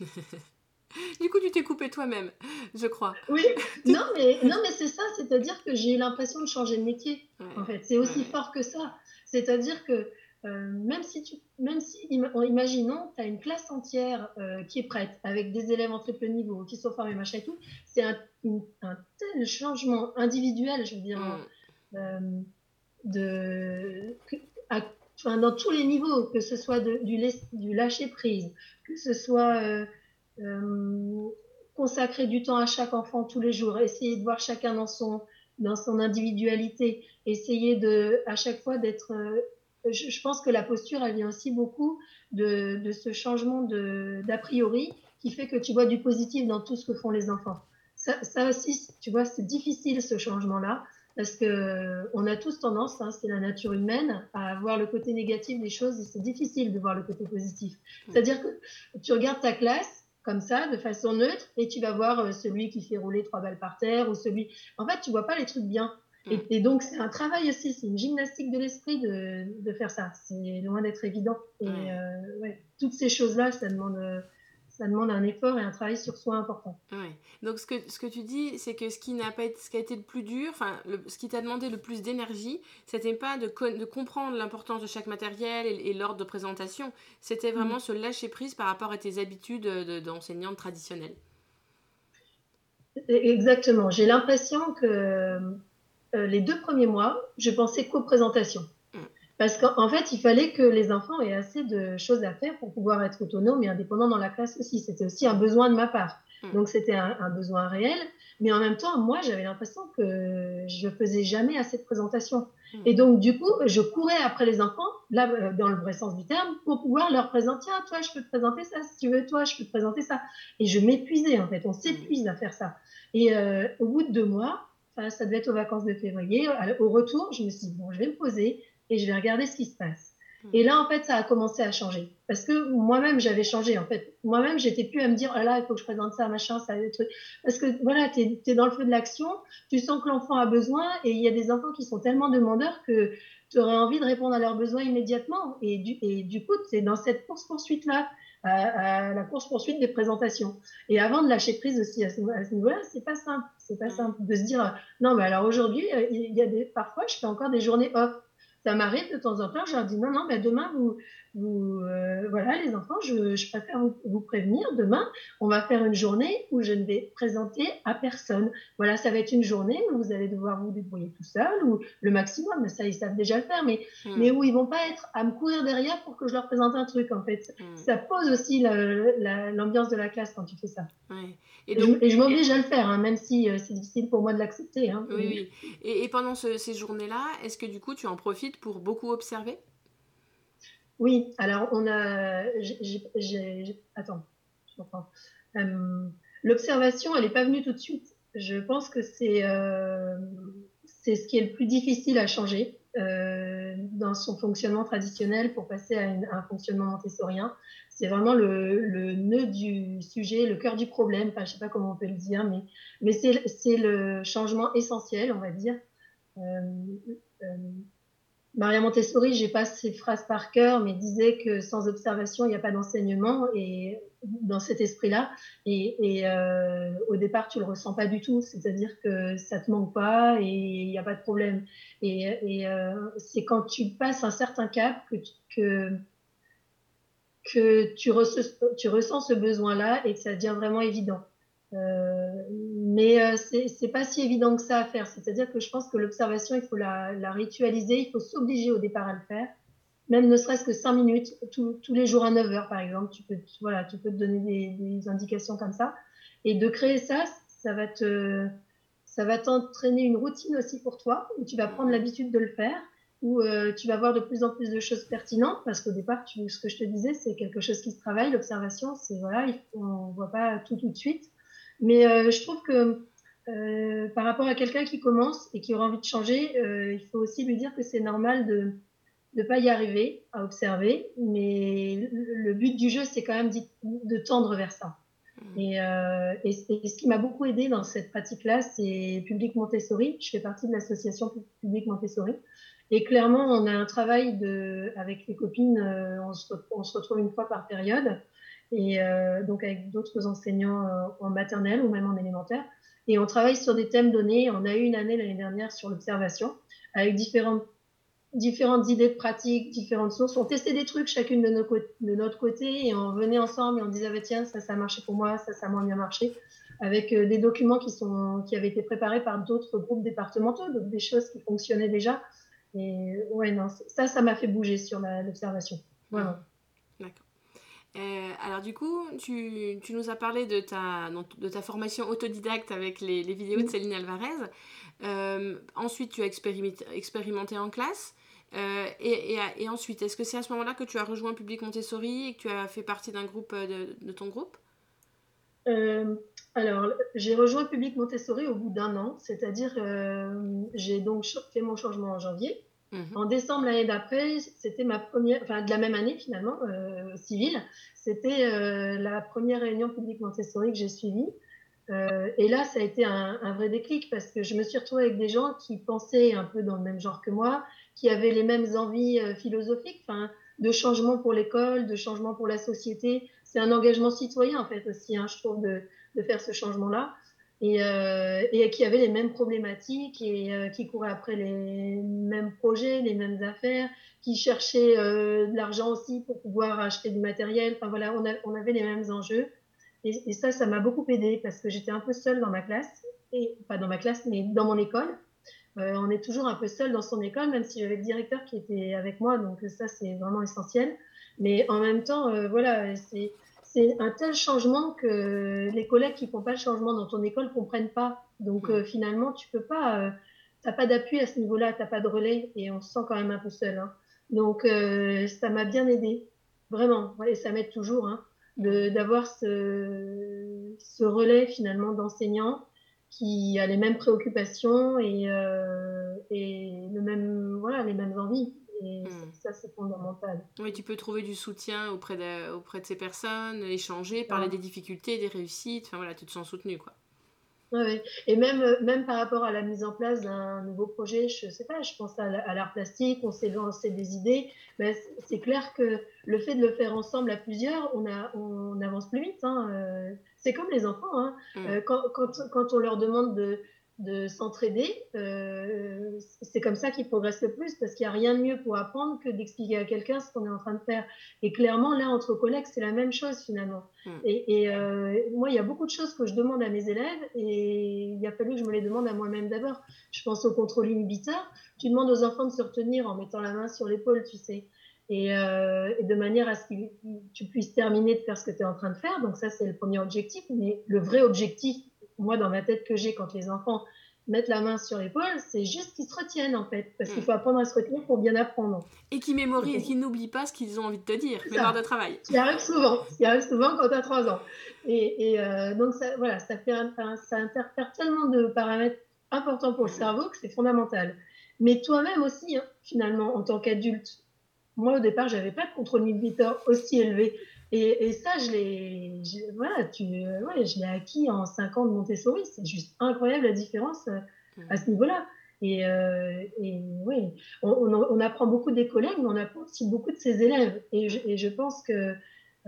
Mmh. du coup, tu t'es coupé toi-même, je crois. Oui, non, mais, non, mais c'est ça, c'est-à-dire que j'ai eu l'impression de changer de métier. En fait, c'est aussi fort que ça. C'est-à-dire que euh, même si tu, même si, imaginons, tu as une classe entière euh, qui est prête, avec des élèves en triple niveau, qui sont formés, machin et tout, c'est un, tel changement individuel, je veux dire, mm. euh, de, dans tous les niveaux, que ce soit du, du lâcher prise, que ce soit consacrer du temps à chaque enfant tous les jours, essayer de voir chacun dans son, dans son individualité, essayer de, à chaque fois d'être. Je, pense que la posture, elle vient aussi beaucoup de, de ce changement d'a priori qui fait que tu vois du positif dans tout ce que font les enfants. Ça, ça aussi, tu vois, c'est difficile ce changement-là parce que on a tous tendance, hein, c'est la nature humaine, à voir le côté négatif des choses et c'est difficile de voir le côté positif. C'est-à-dire que tu regardes ta classe comme ça, de façon neutre, et tu vas voir euh, celui qui fait rouler trois balles par terre ou celui. En fait, tu vois pas les trucs bien. Mm. Et, donc, c'est un travail aussi, c'est une gymnastique de l'esprit de, de, faire ça. C'est loin d'être évident. Et euh, ouais, toutes ces choses-là, ça demande, ça demande un effort et un travail sur soi important. Ouais. Donc ce que, ce que tu dis, c'est que ce qui, n'a pas été, ce qui a été le plus dur, enfin ce qui t'a demandé le plus d'énergie, c'était pas de, de comprendre l'importance de chaque matériel et, l'ordre de présentation, c'était mm. vraiment se lâcher prise par rapport à tes habitudes d'enseignante traditionnelle. Exactement. J'ai l'impression que euh, les deux premiers mois, je pensais qu'aux présentations. Parce qu'en fait, il fallait que les enfants aient assez de choses à faire pour pouvoir être autonomes et indépendants dans la classe aussi. C'était aussi un besoin de ma part. Mm. Donc c'était un, besoin réel. Mais en même temps, moi, j'avais l'impression que je faisais jamais assez de présentations. Mm. Et donc, du coup, je courais après les enfants, là, euh, dans le vrai sens du terme, pour pouvoir leur présenter, tiens, toi, je peux te présenter ça, si tu veux, toi, je peux te présenter ça. Et je m'épuisais, en fait. On s'épuise à faire ça. Et euh, au bout de deux mois, ça devait être aux vacances de février, au retour, je me suis dit, bon, je vais me poser, et je vais regarder ce qui se passe. Hmm. Et là, en fait, ça a commencé à changer. Parce que moi-même, j'avais changé, en fait. Moi-même, j'étais plus à me dire, oh là, il faut que je présente ça, machin, ça, des trucs. Parce que, voilà, tu es, dans le feu de l'action, tu sens que l'enfant a besoin, et il y a des enfants qui sont tellement demandeurs que tu aurais envie de répondre à leurs besoins immédiatement. Et du, et du coup, c'est dans cette course-poursuite-là, à, la course-poursuite des présentations. Et avant de lâcher prise aussi à ce, niveau-là, c'est pas simple. C'est pas hmm. simple de se dire, non, mais alors aujourd'hui, il y a des, parfois, je fais encore des journées off ça m'arrive de temps en temps, je leur dis non, non, mais demain, vous, vous euh, voilà, les enfants, je, je préfère vous, prévenir, demain, on va faire une journée où je ne vais présenter à personne. Voilà, ça va être une journée où vous allez devoir vous débrouiller tout seul, ou le maximum, mais ça, ils savent déjà le faire, mais, hmm. mais où ils vont pas être à me courir derrière pour que je leur présente un truc, en fait. Hmm. Ça pose aussi l'ambiance de la classe quand tu fais ça. Et, je, m'oblige à le faire, hein, même si euh, c'est difficile pour moi de l'accepter. Hein. Oui, oui. Et, et pendant ces journées-là, est-ce que du coup, tu en profites pour beaucoup observer? Oui, alors on a. Attends, je comprends. Euh, l'observation, elle n'est pas venue tout de suite. Je pense que c'est euh, ce qui est le plus difficile à changer euh, dans son fonctionnement traditionnel pour passer à, un fonctionnement montessorien. C'est vraiment le, le, nœud du sujet, le cœur du problème. Enfin, je sais pas comment on peut le dire, mais, mais c'est le changement essentiel, on va dire. Maria Montessori, j'ai pas ces phrases par cœur, mais disait que sans observation, il n'y a pas d'enseignement. Et dans cet esprit-là, et, euh, au départ, tu le ressens pas du tout. C'est-à-dire que ça te manque pas et il n'y a pas de problème. Et, euh, c'est quand tu passes un certain cap que, que, que tu, tu ressens ce besoin-là et que ça devient vraiment évident. Euh, mais euh, c'est pas si évident que ça à faire. C'est-à-dire que je pense que l'observation, il faut la, ritualiser, il faut s'obliger au départ à le faire, même ne serait-ce que 5 minutes, tous les jours à 9 heures par exemple. Tu peux, voilà, tu peux te donner des, indications comme ça. Et de créer ça, ça va te, ça va t'entraîner une routine aussi pour toi, où tu vas prendre l'habitude de le faire, où euh, tu vas voir de plus en plus de choses pertinentes, parce qu'au départ, ce que je te disais, c'est quelque chose qui se travaille. L'observation, c'est voilà, on voit pas tout de suite. Mais euh, je trouve que euh, par rapport à quelqu'un qui commence et qui aura envie de changer, euh, il faut aussi lui dire que c'est normal de ne pas y arriver à observer, mais le but du jeu, c'est quand même de tendre vers ça. Mmh. Et, et, ce qui m'a beaucoup aidé dans cette pratique-là, c'est Public Montessori. Je fais partie de l'association Public Montessori. Et clairement, on a un travail de, avec les copines, on se, on, se, retrouve une fois par période et euh, donc avec d'autres enseignants euh, en maternelle ou même en élémentaire. Et on travaille sur des thèmes donnés. On a eu une année l'année dernière sur l'observation avec différentes idées de pratique, différentes sources. On testait des trucs chacune de notre côté et on venait ensemble et on disait ah, bah, tiens ça ça a marché pour moi, ça ça a moins bien marché avec euh, des documents qui sont qui avaient été préparés par d'autres groupes départementaux, donc des choses qui fonctionnaient déjà. Et ouais non ça ça m'a fait bouger sur l'observation. Voilà. Euh, alors du coup, tu, tu, nous as parlé de ta, de ta formation autodidacte avec les, les vidéos de Céline Alvarez. Euh, ensuite, tu as expérimenté, expérimenté en classe. Euh, et, et, et, ensuite, est-ce que c'est à ce moment-là que tu as rejoint Public Montessori et que tu as fait partie d'un groupe de, de, ton groupe? Alors, j'ai rejoint Public Montessori au bout d'un an, c'est-à-dire j'ai donc fait mon changement en janvier. Mhm. En décembre l'année d'après, c'était ma première, enfin de la même année finalement, euh, civile, c'était euh, la première réunion publique Montessori que j'ai suivie. Euh, et là, ça a été un, vrai déclic parce que je me suis retrouvée avec des gens qui pensaient un peu dans le même genre que moi, qui avaient les mêmes envies philosophiques. De changement pour l'école, de changement pour la société. C'est un engagement citoyen en fait aussi, hein, je trouve, de, faire ce changement-là. Et, euh, et, qui avait les mêmes problématiques et euh, qui courait après les mêmes projets, les mêmes affaires, qui cherchait euh, de l'argent aussi pour pouvoir acheter du matériel. Enfin voilà, on, avait les mêmes enjeux. Et, et ça, ça m'a beaucoup aidé parce que j'étais un peu seule dans ma classe, et pas dans ma classe, mais dans mon école. On est toujours un peu seul dans son école, même si j'avais le directeur qui était avec moi, donc ça c'est vraiment essentiel. Mais en même temps, voilà, c'est un tel changement que les collègues qui font pas le changement dans ton école comprennent pas. Donc euh, finalement, tu peux pas, euh, t'as pas d'appui à ce niveau-là, t'as pas de relais, et on se sent quand même un peu seul. Hein. Donc euh, ça m'a bien aidé, vraiment, et ça m'aide toujours, hein, d'avoir ce, relais finalement d'enseignants qui a les mêmes préoccupations et, et le même, voilà, les mêmes envies. Et Hmm. ça, c'est fondamental. Oui, tu peux trouver du soutien auprès de, auprès de ces personnes, échanger, parler des difficultés, des réussites. Enfin voilà, tu te sens soutenu quoi. Ouais. Et même, euh, même par rapport à la mise en place d'un nouveau projet, je sais pas, je pense à, la- à l'art plastique, on s'est lancé des idées, c- c'est clair que le fait de le faire ensemble à plusieurs, on, a, on avance plus vite. Hein. euh, C'est comme les enfants. Hein. Mm. Euh, quand, quand, quand on leur demande de, de s'entraider, euh, c'est comme ça qu'ils progressent le plus, parce qu'il n'y a rien de mieux pour apprendre que d'expliquer à quelqu'un ce qu'on est en train de faire. Et clairement, là, entre collègues, c'est la même chose finalement. Mm. Et, et euh, moi, il y a beaucoup de choses que je demande à mes élèves, et il a fallu que je me les demande à moi-même d'abord. Je pense au contrôle inhibiteur. Tu demandes aux enfants de se retenir en mettant la main sur l'épaule, tu sais. Et, euh, et de manière à ce que tu puisses terminer de faire ce que tu es en train de faire. Donc ça, c'est le premier objectif. Mais le vrai objectif, moi, dans ma tête que j'ai quand les enfants mettent la main sur l'épaule, c'est juste qu'ils se retiennent, en fait. Parce qu'il faut apprendre à se retenir pour bien apprendre. Et qui mémorisent, qui n'oublient pas ce qu'ils ont envie de te dire. C'est Mémoire de travail. Ce qui arrive souvent, ce qui arrive souvent quand tu as 3 ans. Et, et euh, donc, ça, voilà, ça, fait ça interfère tellement de paramètres importants pour le cerveau que c'est fondamental. Mais toi-même aussi, hein, finalement, en tant qu'adulte, moi au départ, j'avais pas de contrôle inhibiteur aussi élevé. Et, et ça, je l'ai, voilà, tu, euh, ouais, je l'ai acquis en 5 ans de Montessori. C'est juste incroyable la différence euh, à ce niveau-là. Et, euh, et oui, on, on, on apprend beaucoup des collègues, mais on apprend aussi beaucoup de ses élèves. Et je, et je pense que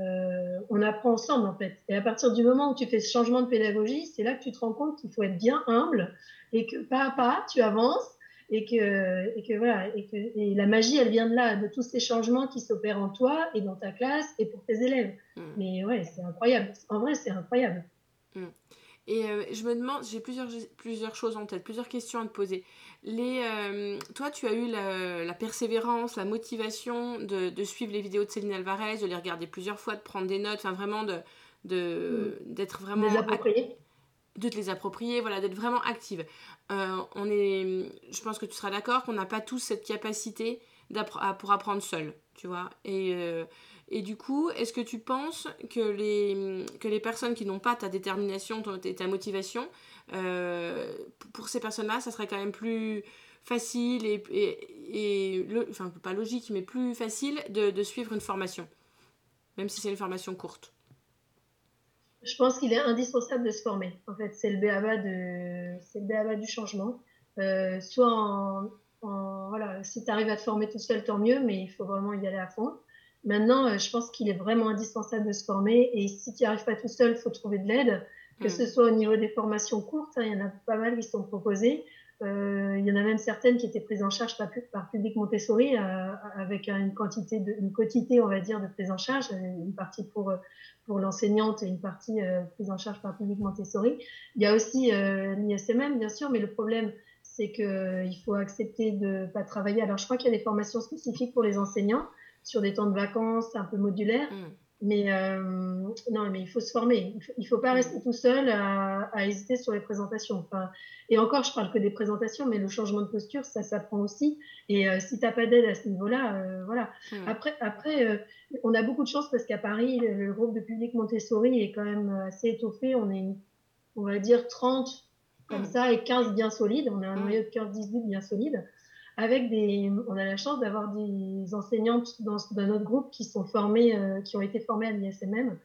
euh, on apprend ensemble en fait. Et à partir du moment où tu fais ce changement de pédagogie, c'est là que tu te rends compte qu'il faut être bien humble et que pas à pas tu avances et que et que voilà et que et la magie elle vient de là, de tous ces changements qui s'opèrent en toi et dans ta classe et pour tes élèves. Mm. Mais ouais, c'est incroyable. En vrai, c'est incroyable. Et euh, je me demande, j'ai plusieurs, plusieurs choses en tête, plusieurs questions à te poser. Les, euh, toi, tu as eu la, la persévérance, la motivation de, de suivre les vidéos de Céline Alvarez, de les regarder plusieurs fois, de prendre des notes, enfin vraiment de de- d'être vraiment Les approprier. De te les approprier, voilà, d'être vraiment active. Euh, on est, je pense que tu seras d'accord qu'on n'a pas tous cette capacité à- pour apprendre seul, tu vois. Et, euh, et du coup, est-ce que tu penses que les, que les personnes qui n'ont pas ta détermination ton- et ta motivation, euh, pour ces personnes-là, ça serait quand même plus facile et, et, enfin pas logique, mais plus facile de suivre une formation, même si c'est une formation courte? Je pense qu'il est indispensable de se former. En fait, c'est le béaba de, c'est le béaba du changement. Euh, soit en, en- voilà, si tu arrives à te former tout seul, tant mieux, mais il faut vraiment y aller à fond. Maintenant, euh, je pense qu'il est vraiment indispensable de se former. Et si tu n'y arrives pas tout seul, il faut trouver de l'aide, que Mm. ce soit au niveau des formations courtes. hein, il y en a pas mal qui sont proposées. Euh, il y en a même certaines qui étaient prises en charge par, Public Montessori, euh, avec une quantité, une quotité, on va dire, de prise en charge, euh, une partie pour pour l'enseignante et une partie prise en charge par Public Montessori. Il y a aussi l'ISMM, bien sûr, mais le problème, c'est qu'il faut accepter de ne pas travailler. Alors, je crois qu'il y a des formations spécifiques pour les enseignants sur des temps de vacances un peu modulaires. Mm. Mais euh, non, mais il faut se former. Il faut, il faut pas rester tout seul à, à hésiter sur les présentations. Enfin, et encore, je parle que des présentations, mais le changement de posture, ça s'apprend aussi. Et euh, si t'as pas d'aide à ce niveau-là, euh, voilà. Mm. Après, après euh, on a beaucoup de chance parce qu'à Paris, le, le groupe de public Montessori est quand même assez étoffé. On est, on va dire, 30 comme Mm. ça et 15 bien solides. On a un noyau de 15-18 bien solides. Avec des, on a la chance d'avoir des enseignantes dans, dans notre groupe qui sont formées, euh, qui ont été formées à l'ISMM.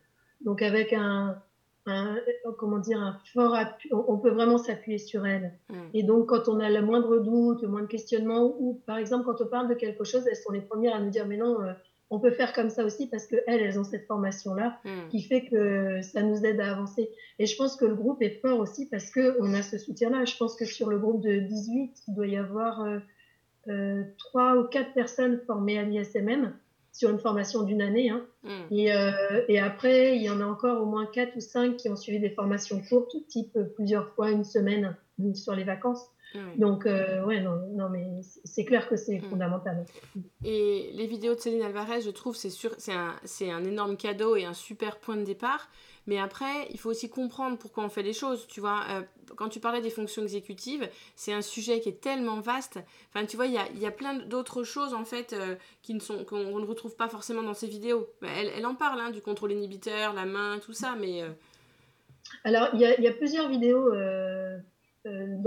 Donc avec un, un, comment dire, un fort appui, on, peut vraiment s'appuyer sur elles. Mm. Et donc, quand on a le moindre doute, le moindre questionnement, ou par exemple, quand on parle de quelque chose, elles sont les premières à nous dire Mais non, euh, on peut faire comme ça aussi parce que elles, elles ont cette formation-là hmm. qui fait que ça nous aide à avancer. Et je pense que le groupe est fort aussi parce que on a ce soutien-là. Je pense que sur le groupe de 18, il doit y avoir euh, trois ou quatre personnes formées à l'ISMM sur une formation d'une année. Hein. Hmm. Et, euh, et, après, il y en a encore au moins quatre ou cinq qui ont suivi des formations courtes, type plusieurs fois une semaine sur les vacances. Donc, euh, ouais, non, non mais c'est clair que c'est mm. fondamental. Et les vidéos de Céline Alvarez, je trouve, c'est c'est un, un énorme cadeau et un super point de départ. Mais après, il faut aussi comprendre pourquoi on fait les choses. Tu vois, euh, quand tu parlais des fonctions exécutives, c'est un sujet qui est tellement vaste. Enfin, tu vois, il y a, y a, plein d'autres choses en fait euh, qui ne sont qu'on ne retrouve pas forcément dans ces vidéos. Elle, elle en parle, hein, du contrôle inhibiteur, la main, tout ça, mais. Alors, il y, y, a plusieurs vidéos euh,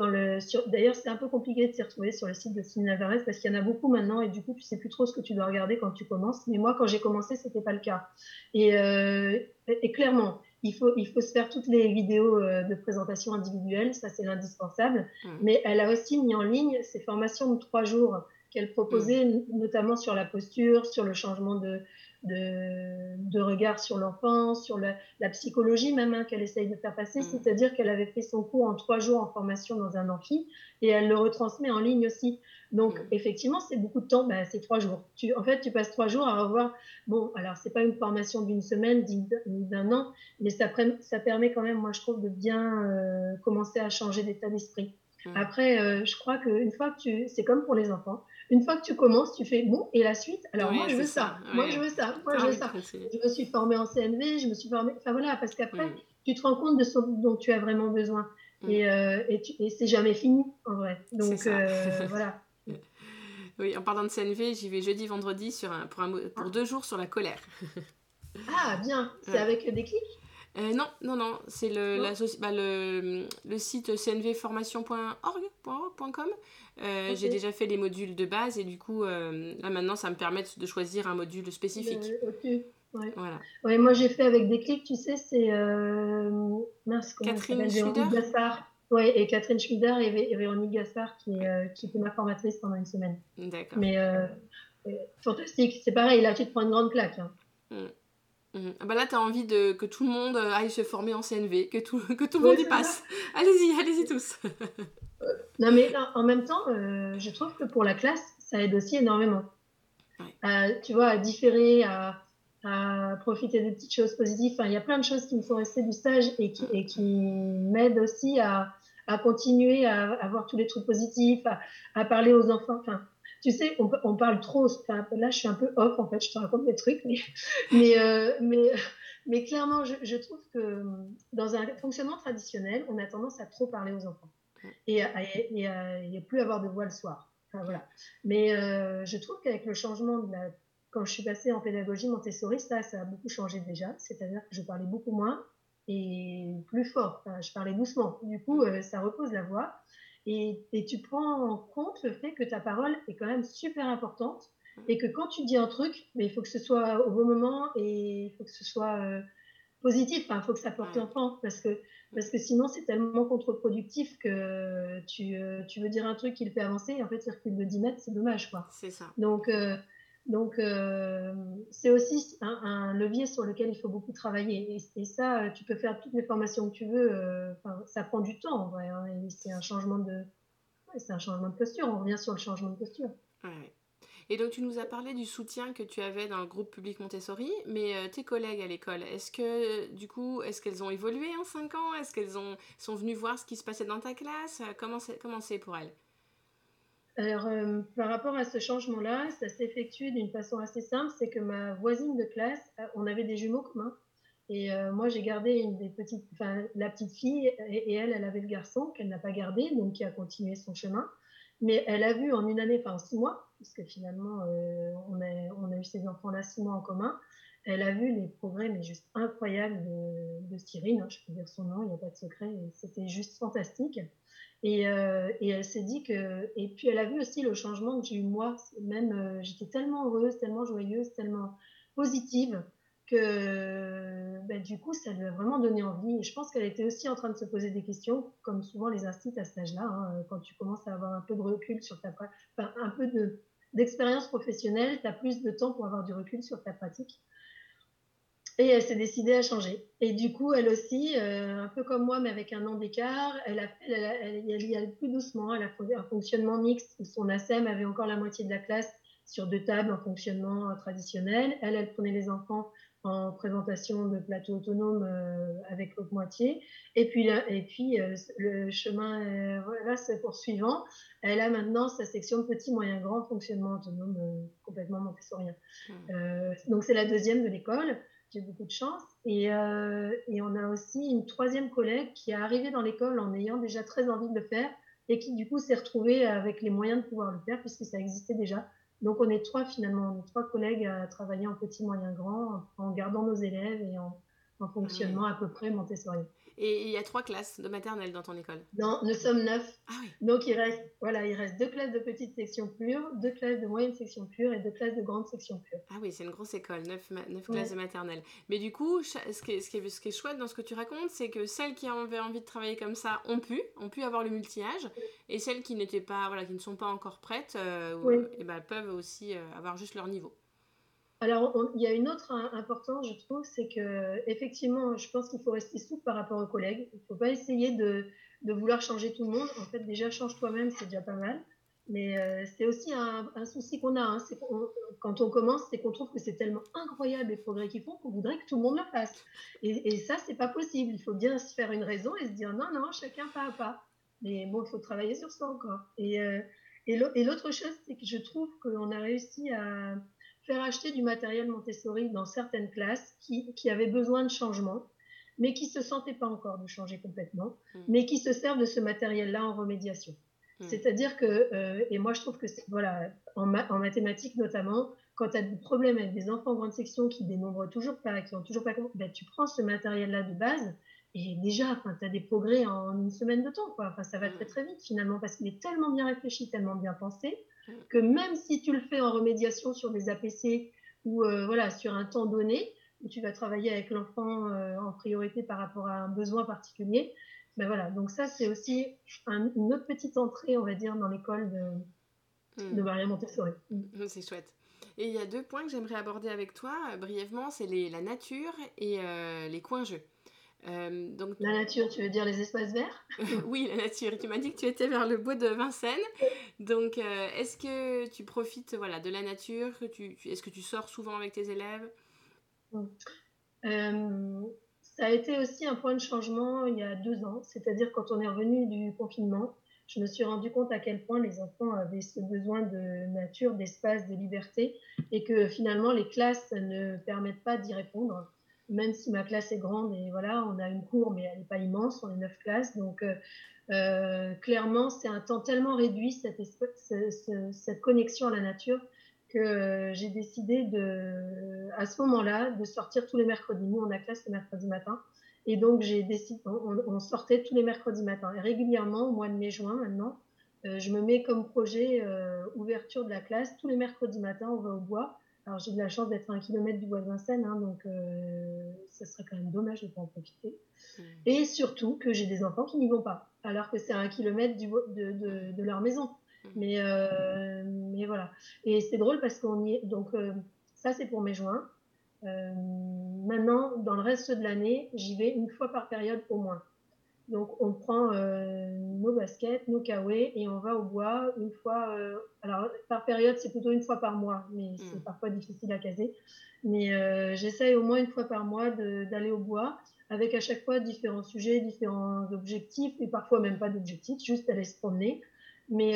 d'ailleurs, c'est un peu compliqué de s'y retrouver sur le site de Céline Alvarez parce qu'il y en a beaucoup maintenant et du coup, tu sais plus trop ce que tu dois regarder quand tu commences. Mais moi, quand j'ai commencé, c'était pas le cas. Et, euh, et, clairement, il faut, il faut se faire toutes les vidéos euh, de présentation individuelle, ça c'est l'indispensable. Mmh. Mais elle a aussi mis en ligne ses formations de trois jours qu'elle proposait, mmh. notamment sur la posture, sur le changement de, de, regard sur l'enfant, sur la, psychologie même hein, qu'elle essaye de faire passer. Mm. C'est-à-dire qu'elle avait fait son cours en trois jours en formation dans un amphi et elle le retransmet en ligne aussi. Donc mm. effectivement, c'est beaucoup de temps, bah, c'est trois jours. Tu, en fait, tu passes trois jours à revoir. Bon, alors c'est pas une formation d'une semaine, d'un an, mais ça, ça, permet quand même, moi je trouve, de bien euh, commencer à changer d'état d'esprit. Mm. Après, euh, je crois qu'une fois que tu, c'est comme pour les enfants, une fois que tu commences, tu fais bon, et la suite? Alors moi, je veux ça. Moi, je veux ça. Moi, je veux ça. Je me suis formée en CNV, je me suis formée. Enfin voilà, parce qu'après, mm. tu te rends compte de ce dont tu as vraiment besoin. Mm. Et, euh, et, et c'est jamais fini, en vrai. Donc euh, voilà. Oui, en parlant de CNV, j'y vais jeudi, vendredi sur un, pour, un, pour ah. deux jours sur la colère. ah, bien. C'est avec des clics? Euh, non, non, non, c'est le, bah, le, le, site cnvformation.org.com. Euh, j'ai déjà fait les modules de base et du coup, euh, là maintenant, ça me permet de choisir un module spécifique. ok, ouais. Voilà. Ouais, moi j'ai fait avec des clics, tu sais, c'est mince, Catherine Schmider. Ouais, et Catherine Schmider et, Véronique Gaspard qui, qui était ma formatrice pendant une semaine. D'accord. Mais fantastique, c'est pareil, là tu te prends une grande claque. Hein. Mm. Mhm. Ah bah là, tu as envie de, que tout le monde euh, aille se former en CNV, que tout, que tout le monde y passe. Allez-y, allez-y tous. non, mais en même temps, euh, je trouve que pour la classe, ça aide aussi énormément. tu vois, à différer, à, à, profiter des petites choses positives. Enfin, il y a plein de choses qui me sont restées du stage et qui, et qui m'aident aussi à, à continuer à, à, voir tous les trucs positifs, à, à parler aux enfants. Enfin, tu sais, on, parle trop. là, je suis un peu off, en fait, je te raconte des trucs, mais, mais, euh, mais, mais, clairement, je, trouve que dans un fonctionnement traditionnel, on a tendance à trop parler aux enfants et à, et plus avoir de voix le soir. Enfin, voilà. Mais euh, je trouve qu'avec le changement de la. Quand je suis passée en pédagogie Montessori, ça, ça a beaucoup changé déjà. C'est-à-dire que je parlais beaucoup moins et plus fort. je parlais doucement. Du coup, euh, ça repose la voix. Et, tu prends en compte le fait que ta parole est quand même super importante et que quand tu dis un truc, mais il faut que ce soit au bon moment et il faut que ce soit euh, positif, il faut que ça porte enfant parce que, parce que sinon c'est tellement contre-productif que tu, euh, tu, veux dire un truc qui le fait avancer et en fait il recule de 10 mètres, c'est dommage. quoi. C'est ça. Donc, euh, donc, euh, c'est aussi un, levier sur lequel il faut beaucoup travailler. Et, ça, tu peux faire toutes les formations que tu veux. Euh, ça prend du temps, en vrai. Hein, c'est un changement de, c'est un changement de posture. On revient sur le changement de posture. Et donc, tu nous as parlé du soutien que tu avais dans le groupe public Montessori, mais euh, tes collègues à l'école, est-ce que, du coup, est-ce qu'elles ont évolué en 5 ans? Est-ce qu'elles ont, sont venues voir ce qui se passait dans ta classe? Comment c'est pour elles? Alors, euh, par rapport à ce changement-là, ça s'effectue d'une façon assez simple, c'est que ma voisine de classe, euh, on avait des jumeaux communs, et euh, moi j'ai gardé la petite fille, et, elle, elle avait le garçon qu'elle n'a pas gardé, donc qui a continué son chemin. Mais elle a vu en une année, enfin en six mois, puisque finalement on a, eu ces enfants-là six mois en commun, elle a vu les progrès, mais juste incroyables de, de hein, je peux dire son nom, il n'y a pas de secret, c'était juste fantastique. Et, euh, et, elle s'est dit que. Et puis elle a vu aussi le changement que j'ai eu moi. Même, euh, j'étais tellement heureuse, tellement joyeuse, tellement positive que bah, du coup, ça lui a vraiment donné envie. Je pense qu'elle était aussi en train de se poser des questions, comme souvent les instituts à cet âge-là, hein, quand tu commences à avoir un peu de recul sur ta. Enfin, un peu de d'expérience professionnelle, tu as plus de temps pour avoir du recul sur ta pratique. Et elle s'est décidée à changer. Et du coup, elle aussi, euh, un peu comme moi, mais avec un an d'écart, elle, a, elle, elle, y allait plus doucement. Elle a un fonctionnement mixte où son ASEM avait encore la moitié de la classe sur deux tables en fonctionnement euh, traditionnel. Elle, elle prenait les enfants en présentation de plateau autonome euh, avec l'autre moitié. Et puis, là, et puis euh, le chemin euh, voilà, c'est poursuivant. Elle a maintenant sa section de petit, moyen, grand fonctionnement autonome complètement montessorien. Mmh. donc c'est la deuxième de l'école. J'ai beaucoup de chance. Et, et on a aussi une troisième collègue qui est arrivée dans l'école en ayant déjà très envie de le faire et qui du coup s'est retrouvée avec les moyens de pouvoir le faire puisque ça existait déjà. Donc on est trois finalement, on est trois collègues à travailler en petit, moyen, grand, en gardant nos élèves et en, en fonctionnement à peu près Montessori. Et il y a trois classes de maternelle dans ton école Non, nous sommes neuf. Ah oui. Donc il reste, voilà, il reste deux classes de petite section pure, deux classes de moyenne section pure et deux classes de grande section pure. Ah oui, c'est une grosse école, neuf, neuf classes de maternelle. Mais du coup, ce qui, est, ce, qui est, ce qui est chouette dans ce que tu racontes, c'est que celles qui avaient envie de travailler comme ça ont pu, ont pu avoir le multi-âge, et celles qui n'étaient pas, voilà, qui ne sont pas encore prêtes, euh, oui. et eh ben, peuvent aussi euh, avoir juste leur niveau. Alors, il y a une autre importance, je trouve, c'est que effectivement, je pense qu'il faut rester souple par rapport aux collègues. Il ne faut pas essayer de, vouloir changer tout le monde. En fait, déjà, change toi-même, c'est déjà pas mal. Mais euh, c'est aussi un, souci qu'on a. Hein. Qu quand on commence, c'est qu'on trouve que c'est tellement incroyable les progrès qu'ils font qu'on voudrait que tout le monde le fasse. Et, et ça, c'est pas possible. Il faut bien se faire une raison et se dire non, non, chacun pas à pas. Mais bon, il faut travailler sur ça encore. Euh, et l'autre chose, c'est que je trouve qu'on a réussi à faire acheter du matériel Montessori dans certaines classes qui, qui avaient besoin de changement, mais qui se sentaient pas encore de changer complètement, mmh. mais qui se servent de ce matériel-là en remédiation. Mmh. C'est-à-dire que, euh, et moi je trouve que c'est, voilà, en, ma en mathématiques notamment, quand tu as des problèmes avec des enfants en grande section qui dénombrent toujours pas, qui ont toujours pas, ben, tu prends ce matériel-là de base et déjà, tu as des progrès en une semaine de temps, quoi. Enfin, ça va très très vite finalement parce qu'il est tellement bien réfléchi, tellement bien pensé que même si tu le fais en remédiation sur des APC ou euh, voilà sur un temps donné où tu vas travailler avec l'enfant euh, en priorité par rapport à un besoin particulier, ben voilà. Donc ça c'est aussi un, une autre petite entrée, on va dire, dans l'école de, mmh. de Maria Montessori. Mmh, c'est chouette. Et il y a deux points que j'aimerais aborder avec toi euh, brièvement, c'est la nature et les coins jeux. Euh, donc... La nature, tu veux dire les espaces verts? Oui, la nature. Tu m'as dit que tu étais vers le bois de Vincennes. Donc, euh, est-ce que tu profites voilà, de la nature? Que tu, tu Est-ce que tu sors souvent avec tes élèves? Euh, Ça a été aussi un point de changement il y a deux ans. C'est-à-dire quand on est revenu du confinement, je me suis rendu compte à quel point les enfants avaient ce besoin de nature, d'espace, de liberté, et que finalement les classes ne permettent pas d'y répondre même si ma classe est grande et voilà, on a une cour, mais elle n'est pas immense, on est neuf classes. Donc, euh, euh, clairement, c'est un temps tellement réduit, cette, cette, connexion à la nature, que j'ai décidé de, à ce moment-là, de sortir tous les mercredis. Nous, on a classe le mercredi matin. Et donc, j'ai décidé, on, on, sortait tous les mercredis matins. Et régulièrement, au mois de mai-juin maintenant, euh, je me mets comme projet euh, ouverture de la classe. Tous les mercredis matins, on va au bois alors j'ai de la chance d'être à un kilomètre du bois de Vincennes, hein, donc euh, ça serait quand même dommage de ne pas en profiter. Mmh. Et surtout que j'ai des enfants qui n'y vont pas, alors que c'est à un kilomètre du, de, de, de leur maison. Mmh. Mais, euh, mais voilà. Et c'est drôle parce qu'on y est. Donc euh, ça c'est pour mes joints. Euh, maintenant, dans le reste de l'année, j'y vais une fois par période au moins. Donc on prend euh, nos baskets, nos kawaii et on va au bois une fois. Euh, alors par période c'est plutôt une fois par mois, mais mm. c'est parfois difficile à caser. Mais euh, j'essaye au moins une fois par mois d'aller au bois avec à chaque fois différents sujets, différents objectifs et parfois même pas d'objectifs, juste aller se promener. Mais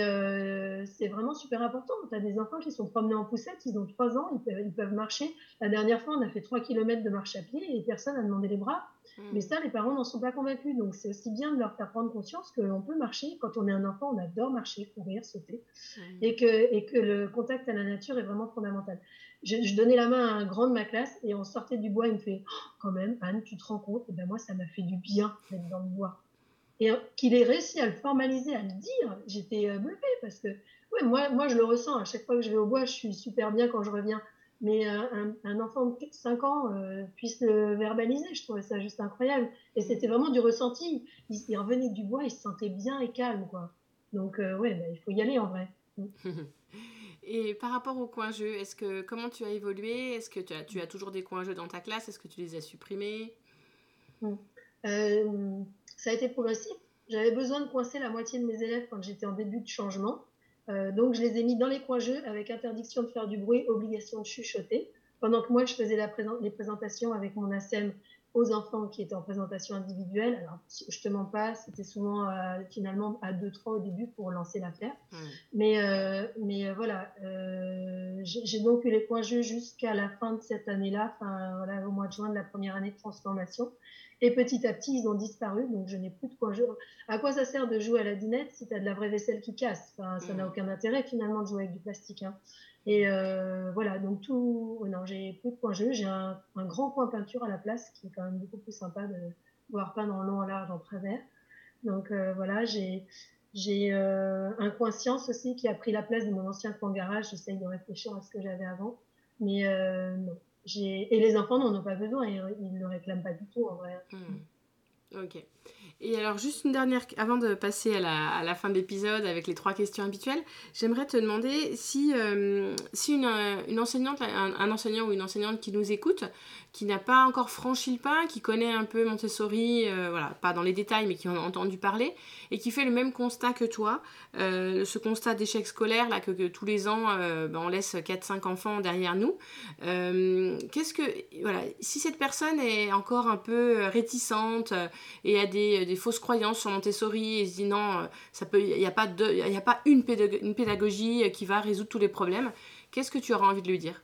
c'est vraiment super important. Tu as des enfants qui sont promenés en poussette, ils ont 3 ans, ils peuvent, ils peuvent, marcher. La dernière fois, on a fait 3 km de marche à pied et personne n'a demandé les bras. Mmh. Mais ça, les parents n'en sont pas convaincus. Donc c'est aussi bien de leur faire prendre conscience qu'on peut marcher. Quand on est un enfant, on adore marcher, courir, sauter. Mmh. Et, que, et que le contact à la nature est vraiment fondamental. Je, je, donnais la main à un grand de ma classe et on sortait du bois, il me fait oh, quand même, Anne, tu te rends compte? Et ben moi, ça m'a fait du bien d'être dans le bois et qu'il ait réussi à le formaliser, à le dire, j'étais euh, bluffée parce que ouais, moi, moi je le ressens à chaque fois que je vais au bois, je suis super bien quand je reviens. Mais euh, un, un, enfant de 5 ans euh, puisse le verbaliser, je trouvais ça juste incroyable. Et c'était vraiment du ressenti. Il, il, revenait du bois, il se sentait bien et calme, quoi. Donc euh, ouais, bah, il faut y aller en vrai. Et par rapport aux coins jeux, est-ce que comment tu as évolué? Est-ce que tu as, tu as, toujours des coins jeux dans ta classe? Est-ce que tu les as supprimés? Mmh. euh, Ça a été progressif. J'avais besoin de coincer la moitié de mes élèves quand j'étais en début de changement. Euh, donc je les ai mis dans les coins jeux avec interdiction de faire du bruit, obligation de chuchoter. Pendant que moi je faisais la les présentations avec mon ASEM aux enfants qui étaient en présentation individuelle. Alors, je te mens pas, c'était souvent euh, finalement à 2-3 au début pour lancer l'affaire. Mais, euh, mais voilà, j'ai donc eu les points jeux jusqu'à la fin de cette année-là, enfin voilà, au mois de juin de la première année de transformation. Et petit à petit, ils ont disparu, donc je n'ai plus de coins jeux. À quoi ça sert de jouer à la dinette si tu as de la vraie vaisselle qui casse? Enfin, Ça n'a aucun intérêt finalement de jouer avec du plastique. Hein. Et euh, voilà, donc tout. non, j'ai plus de points jeu. J'ai un, un, grand coin peinture à la place qui est quand même beaucoup plus sympa de voir peindre en long, en large, en travers. Donc euh, voilà, j'ai j'ai euh, un coin science aussi qui a pris la place de mon ancien coin garage. J'essaye de réfléchir à ce que j'avais avant, mais euh, non. Et les enfants n'en ont pas besoin ils ne le réclament pas du tout en vrai. Hmm. Et alors, juste une dernière, avant de passer à la, à la fin de l'épisode avec les trois questions habituelles, j'aimerais te demander si, euh, si une, une, enseignante, un, enseignant ou une enseignante qui nous écoute qui n'a pas encore franchi le pas, qui connaît un peu Montessori, euh, voilà, pas dans les détails, mais qui en a entendu parler, et qui fait le même constat que toi, euh, ce constat d'échec scolaire, là, que, que, tous les ans, euh, ben, on laisse 4-5 enfants derrière nous. Qu'est-ce que, voilà, si cette personne est encore un peu réticente et a des, des fausses croyances sur Montessori et se dit non, il n'y a pas de, il a pas une une pédagogie qui va résoudre tous les problèmes, qu'est-ce que tu auras envie de lui dire?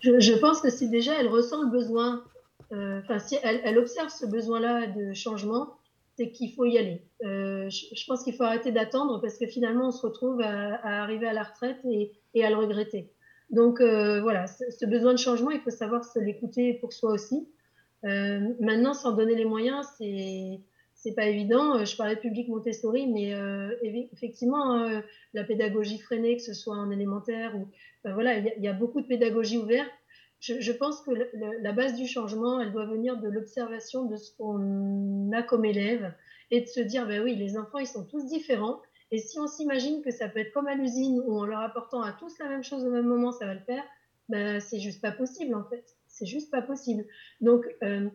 Je, pense que si déjà elle ressent le besoin, euh, enfin si elle, observe ce besoin-là de changement, c'est qu'il faut y aller. Euh, je, pense qu'il faut arrêter d'attendre parce que finalement on se retrouve à, arriver à la retraite et, à le regretter. Donc euh, voilà, ce, ce, besoin de changement, il faut savoir se l'écouter pour soi aussi. Euh, maintenant, sans donner les moyens, c'est c'est pas évident. Je parlais de public Montessori, mais euh, effectivement, euh, la pédagogie freinée, que ce soit en élémentaire ou ben voilà, il y, a beaucoup de pédagogie ouverte. Je, je pense que la base du changement, elle doit venir de l'observation de ce qu'on a comme élève et de se dire, ben oui, les enfants, ils sont tous différents. Et si on s'imagine que ça peut être comme à l'usine où en leur apportant à tous la même chose au même moment, ça va le faire, ben c'est juste pas possible en fait. C'est juste pas possible. Donc euh,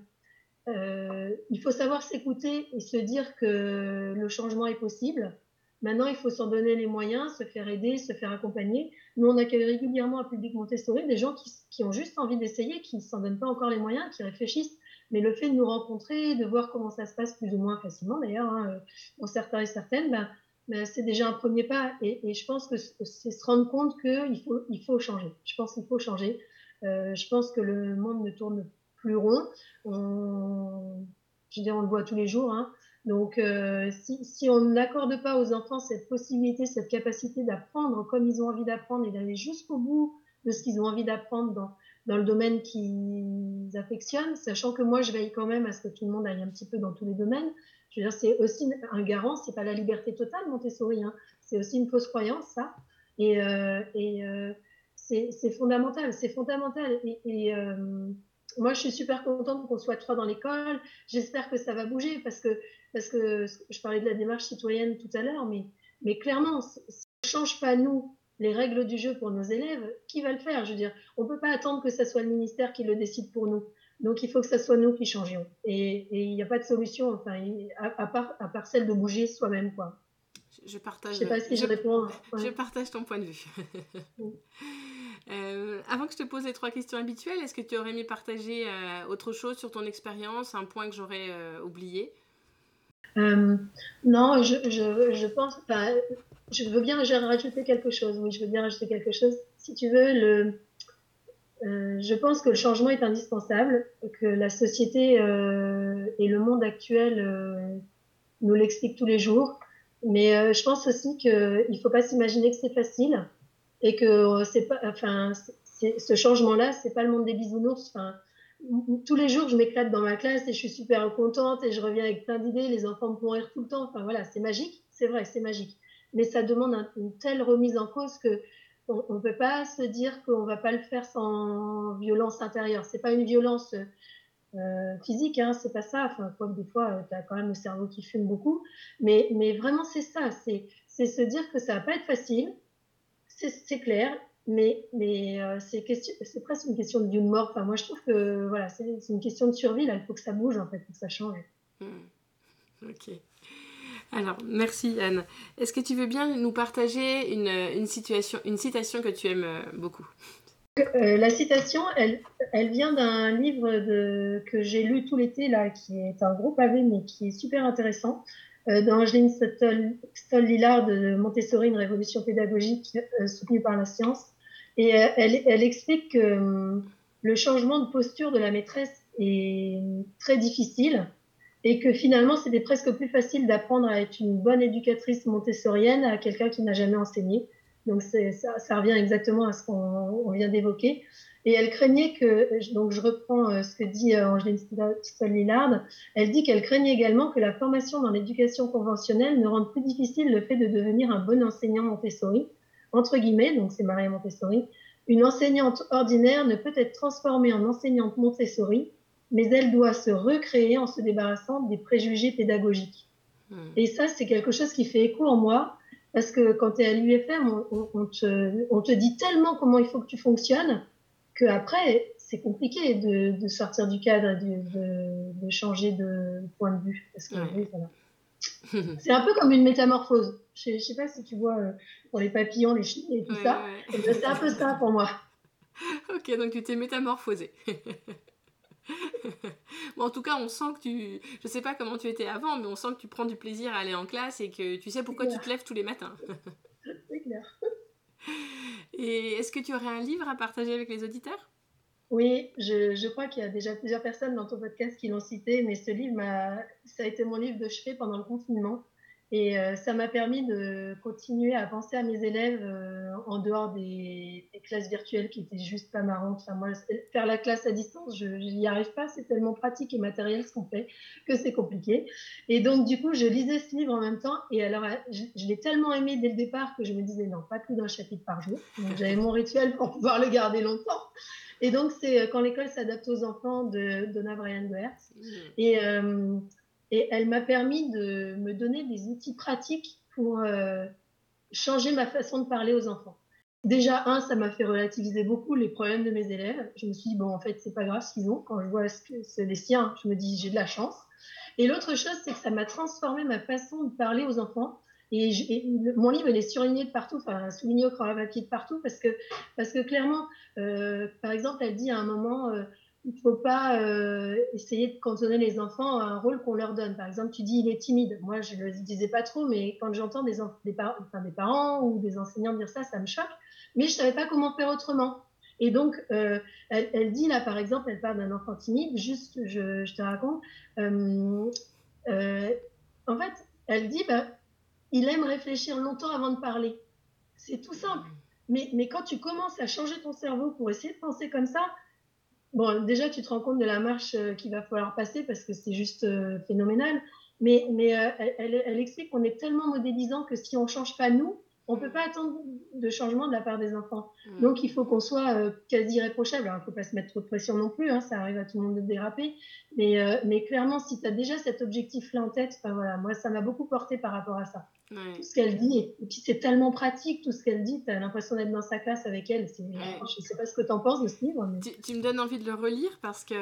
euh, il faut savoir s'écouter et se dire que le changement est possible. Maintenant, il faut s'en donner les moyens, se faire aider, se faire accompagner. Nous, on accueille régulièrement un public Montessori des gens qui, ont juste envie d'essayer, qui ne s'en donnent pas encore les moyens, qui réfléchissent. Mais le fait de nous rencontrer, de voir comment ça se passe plus ou moins facilement, d'ailleurs, hein, pour certains et certaines, ben, ben, c'est déjà un premier pas. Et, je pense que c'est se rendre compte qu'il faut, il faut changer. Je pense qu'il faut changer. Euh, je pense que le monde ne tourne plus rond. On, je veux on le voit tous les jours. Hein. Donc, euh, si, on n'accorde pas aux enfants cette possibilité, cette capacité d'apprendre comme ils ont envie d'apprendre et d'aller jusqu'au bout de ce qu'ils ont envie d'apprendre dans, le domaine qu'ils affectionnent, sachant que moi, je veille quand même à ce que tout le monde aille un petit peu dans tous les domaines. Je veux dire, c'est aussi un garant, c'est pas la liberté totale, Montessori, hein. c'est aussi une fausse croyance, ça. Et euh, c'est fondamental, c'est fondamental. Et, et euh, moi, je suis super contente qu'on soit trois dans l'école. J'espère que ça va bouger parce que, parce que je parlais de la démarche citoyenne tout à l'heure, mais, mais clairement, si on ne change pas, nous, les règles du jeu pour nos élèves, qui va le faire? Je veux dire, on ne peut pas attendre que ce soit le ministère qui le décide pour nous. Donc, il faut que ce soit nous qui changions. Et il n'y a pas de solution, enfin, à, à, part, à part celle de bouger soi-même, quoi. Je partage. Je sais pas si je, je réponds. Ouais. Je partage ton point de vue. Euh, avant que je te pose les trois questions habituelles, est-ce que tu aurais aimé partager euh, autre chose sur ton expérience, un point que j'aurais euh, oublié? Non, je, je, je pense. je veux bien rajouter quelque chose. Oui, je veux bien rajouter quelque chose. Si tu veux, je pense que le changement est indispensable, que la société et le monde actuel nous l'expliquent tous les jours. Mais je pense aussi qu'il ne faut pas s'imaginer que c'est facile et que euh, c'est pas, enfin, ce changement-là, c'est pas le monde des bisounours. Enfin, tous les jours, je m'éclate dans ma classe et je suis super contente et je reviens avec plein d'idées. Les enfants me font rire tout le temps. Enfin voilà, c'est magique, c'est vrai, c'est magique. Mais ça demande un, une telle remise en cause que on, on peut pas se dire qu'on va pas le faire sans violence intérieure. C'est pas une violence euh, physique, hein, c'est pas ça. Enfin, quoi des fois, euh, tu as quand même le cerveau qui fume beaucoup. Mais, mais vraiment, c'est ça. C'est, c'est se dire que ça va pas être facile c'est clair, mais, mais euh, c'est presque une question de vie ou de mort. Enfin, moi, je trouve que voilà, c'est une question de survie. Là, il faut que ça bouge, en fait, faut que ça change. Hmm. Ok. Alors, merci Anne. Est-ce que tu veux bien nous partager une, une, situation, une citation que tu aimes euh, beaucoup? Euh, La citation, elle, elle vient d'un livre de, que j'ai lu tout l'été, là, qui est un gros pavé, mais qui est super intéressant, euh, d'Angeline Stoll-Lillard de Montessori, une révolution pédagogique soutenue par la science. Et elle, elle explique que le changement de posture de la maîtresse est très difficile et que finalement c'était presque plus facile d'apprendre à être une bonne éducatrice montessorienne à quelqu'un qui n'a jamais enseigné. Donc ça, ça revient exactement à ce qu'on vient d'évoquer. Et elle craignait que, donc je reprends euh, ce que dit euh, Angeline Stoll-Lillard, elle dit qu'elle craignait également que la formation dans l'éducation conventionnelle ne rende plus difficile le fait de devenir un bon enseignant Montessori, entre guillemets, donc c'est Maria Montessori. Une enseignante ordinaire ne peut être transformée en enseignante Montessori mais elle doit se recréer en se débarrassant des préjugés pédagogiques. Hmm. Et ça, c'est quelque chose qui fait écho en moi, parce que quand tu es à l'UFM, on, te, dit tellement comment il faut que tu fonctionnes, qu'après, c'est compliqué de, sortir du cadre et de, changer de point de vue. c'est un peu comme une métamorphose. Je ne sais pas si tu vois euh, pour les papillons, les chiens et tout ça. Ben, c'est un peu ça pour moi. ok, donc tu t'es métamorphosée. bon, en tout cas, on sent que tu. Je sais pas comment tu étais avant, mais on sent que tu prends du plaisir à aller en classe et que tu sais pourquoi tu te lèves tous les matins. C'est clair. Et est-ce que tu aurais un livre à partager avec les auditeurs? Oui, je, crois qu'il y a déjà plusieurs personnes dans ton podcast qui l'ont cité, mais ce livre, ça a été mon livre de chevet pendant le confinement. Et euh, ça m'a permis de continuer à penser à mes élèves euh, en dehors des, classes virtuelles qui étaient juste pas marrantes. Enfin, moi, faire la classe à distance, je n'y arrive pas. C'est tellement pratique et matériel ce qu'on fait que c'est compliqué. Et donc, du coup, je lisais ce livre en même temps. Et alors, je, l'ai tellement aimé dès le départ que je me disais non, pas plus d'un chapitre par jour. Donc, j'avais mon rituel pour pouvoir le garder longtemps. Et donc, c'est euh, Quand l'école s'adapte aux enfants de Donna Brian Goertz. Mmh. Et et elle m'a permis de me donner des outils pratiques pour euh, changer ma façon de parler aux enfants. Déjà, un, ça m'a fait relativiser beaucoup les problèmes de mes élèves. Je me suis dit, bon, en fait, c'est pas grave ce qu'ils ont. Quand je vois ce que c'est les siens, je me dis, j'ai de la chance. Et l'autre chose, c'est que ça m'a transformé ma façon de parler aux enfants. Et, mon livre, il est surligné de partout, enfin, souligné au crayon papier de partout, parce que, parce que clairement, euh, par exemple, elle dit à un moment, euh, il ne faut pas euh, essayer de cantonner les enfants à un rôle qu'on leur donne. Par exemple, tu dis il est timide. Moi, je ne le disais pas trop, mais quand j'entends des, parents ou des enseignants dire ça, ça me choque. Mais je ne savais pas comment faire autrement. Et donc, euh, elle, dit là, par exemple, elle parle d'un enfant timide, juste, je, te raconte. Euh, en fait, elle dit, bah, il aime réfléchir longtemps avant de parler. C'est tout simple. Mais quand tu commences à changer ton cerveau pour essayer de penser comme ça, bon, déjà, tu te rends compte de la marche euh, qu'il va falloir passer parce que c'est juste euh, phénoménal. Mais, mais euh, elle, elle, explique qu'on est tellement modélisant que si on ne change pas nous, on ne peut pas attendre de changement de la part des enfants. Mm. Donc, il faut qu'on soit quasi irréprochable. Alors, il ne faut pas se mettre trop de pression non plus, hein, ça arrive à tout le monde de déraper. Mais, mais clairement, si tu as déjà cet objectif-là en tête, voilà, moi, ça m'a beaucoup porté par rapport à ça tout ce qu'elle dit. Et puis c'est tellement pratique, tout ce qu'elle dit, tu as l'impression d'être dans sa classe avec elle. Je ne sais pas ce que tu en penses de ce livre. Tu, me donnes envie de le relire parce que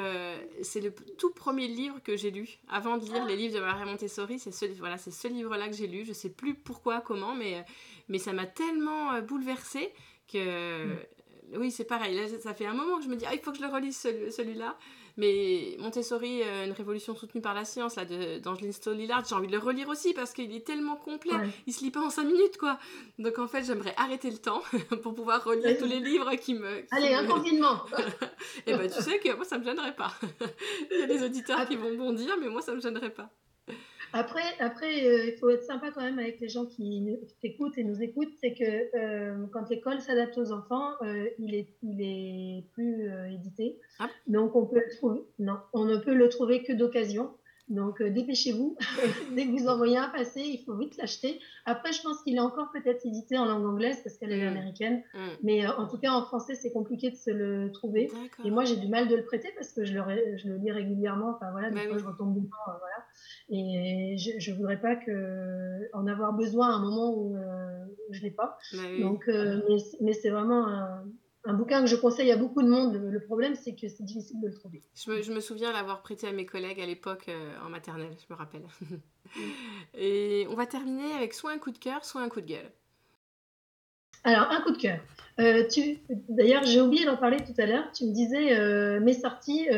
c'est le tout premier livre que j'ai lu. Avant de lire ah. les livres de Maria Montessori, c'est ce, voilà, ce livre-là que j'ai lu. Je sais plus pourquoi, comment, mais, mais ça m'a tellement euh, bouleversée que... Mm. Oui, c'est pareil. Là, ça fait un moment que je me dis, ah, il faut que je le relise celui-là. Mais Montessori, euh, une révolution soutenue par la science, là, d'Angeline Stollillard, j'ai envie de le relire aussi parce qu'il est tellement complet. Il se lit pas en 5 minutes, quoi. Donc en fait, j'aimerais arrêter le temps pour pouvoir relire tous les livres qui me. Allez, un confinement Et eh ben, tu sais que moi, ça me gênerait pas. Il y a des auditeurs qui vont bondir, mais moi, ça me gênerait pas. Après, après euh, il faut être sympa quand même avec les gens qui t'écoutent et nous écoutent. C'est que euh, quand l'école s'adapte aux enfants, euh, il, est, il est plus édité. Ah. Donc on peut le trouver. Non, on ne peut le trouver que d'occasion. Donc euh, dépêchez-vous. Dès que vous envoyez un passé, il faut vite l'acheter. Après, je pense qu'il est encore peut-être édité en langue anglaise parce qu'elle est mm. américaine. Mm. Mais euh, en tout cas, en français, c'est compliqué de se le trouver. Et moi, j'ai du mal de le prêter parce que je le, je le lis régulièrement. Enfin voilà, des bah fois, je retombe dedans. Euh, voilà. Et je, ne voudrais pas que en avoir besoin à un moment où je l'ai pas. Bah Donc, mais, mais c'est vraiment un un bouquin que je conseille à beaucoup de monde. Le, problème, c'est que c'est difficile de le trouver. Je me, souviens l'avoir prêté à mes collègues à l'époque euh, en maternelle, je me rappelle. Et on va terminer avec soit un coup de cœur, soit un coup de gueule. Alors, un coup de cœur. Euh, d'ailleurs, j'ai oublié d'en parler tout à l'heure. Tu me disais euh, mes sorties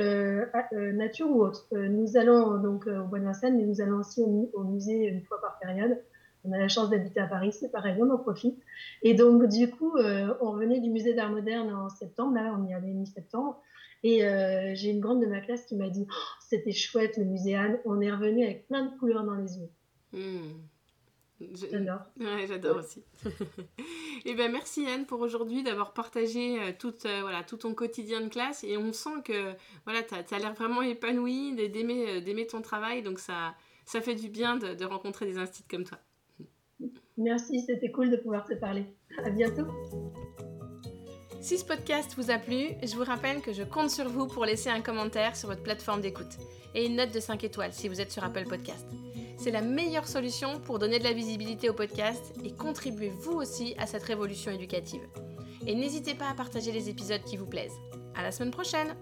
nature ou autre. nous allons donc au Bois de Vincennes, mais nous allons aussi au musée une fois par période on a la chance d'habiter à Paris, c'est pareil, on en profite. Et donc, du coup, euh, on revenait du musée d'art moderne en septembre, là, on y allait mi-septembre. Et euh, j'ai une grande de ma classe qui m'a dit oh, C'était chouette le musée Anne, on est revenu avec plein de couleurs dans les yeux. Hmm. J'adore. Ouais, j'adore aussi. et eh ben merci Anne pour aujourd'hui d'avoir partagé euh, tout, voilà, tout ton quotidien de classe et on sent que voilà, tu as, l'air vraiment épanouie, d'aimer, d'aimer ton travail, donc ça, ça fait du bien de, de rencontrer des instituts comme toi. Merci, c'était cool de pouvoir te parler. À bientôt. Si ce podcast vous a plu, je vous rappelle que je compte sur vous pour laisser un commentaire sur votre plateforme d'écoute et une note de 5 étoiles si vous êtes sur Apple Podcast. C'est la meilleure solution pour donner de la visibilité au podcast et contribuer vous aussi à cette révolution éducative. Et n'hésitez pas à partager les épisodes qui vous plaisent. À la semaine prochaine!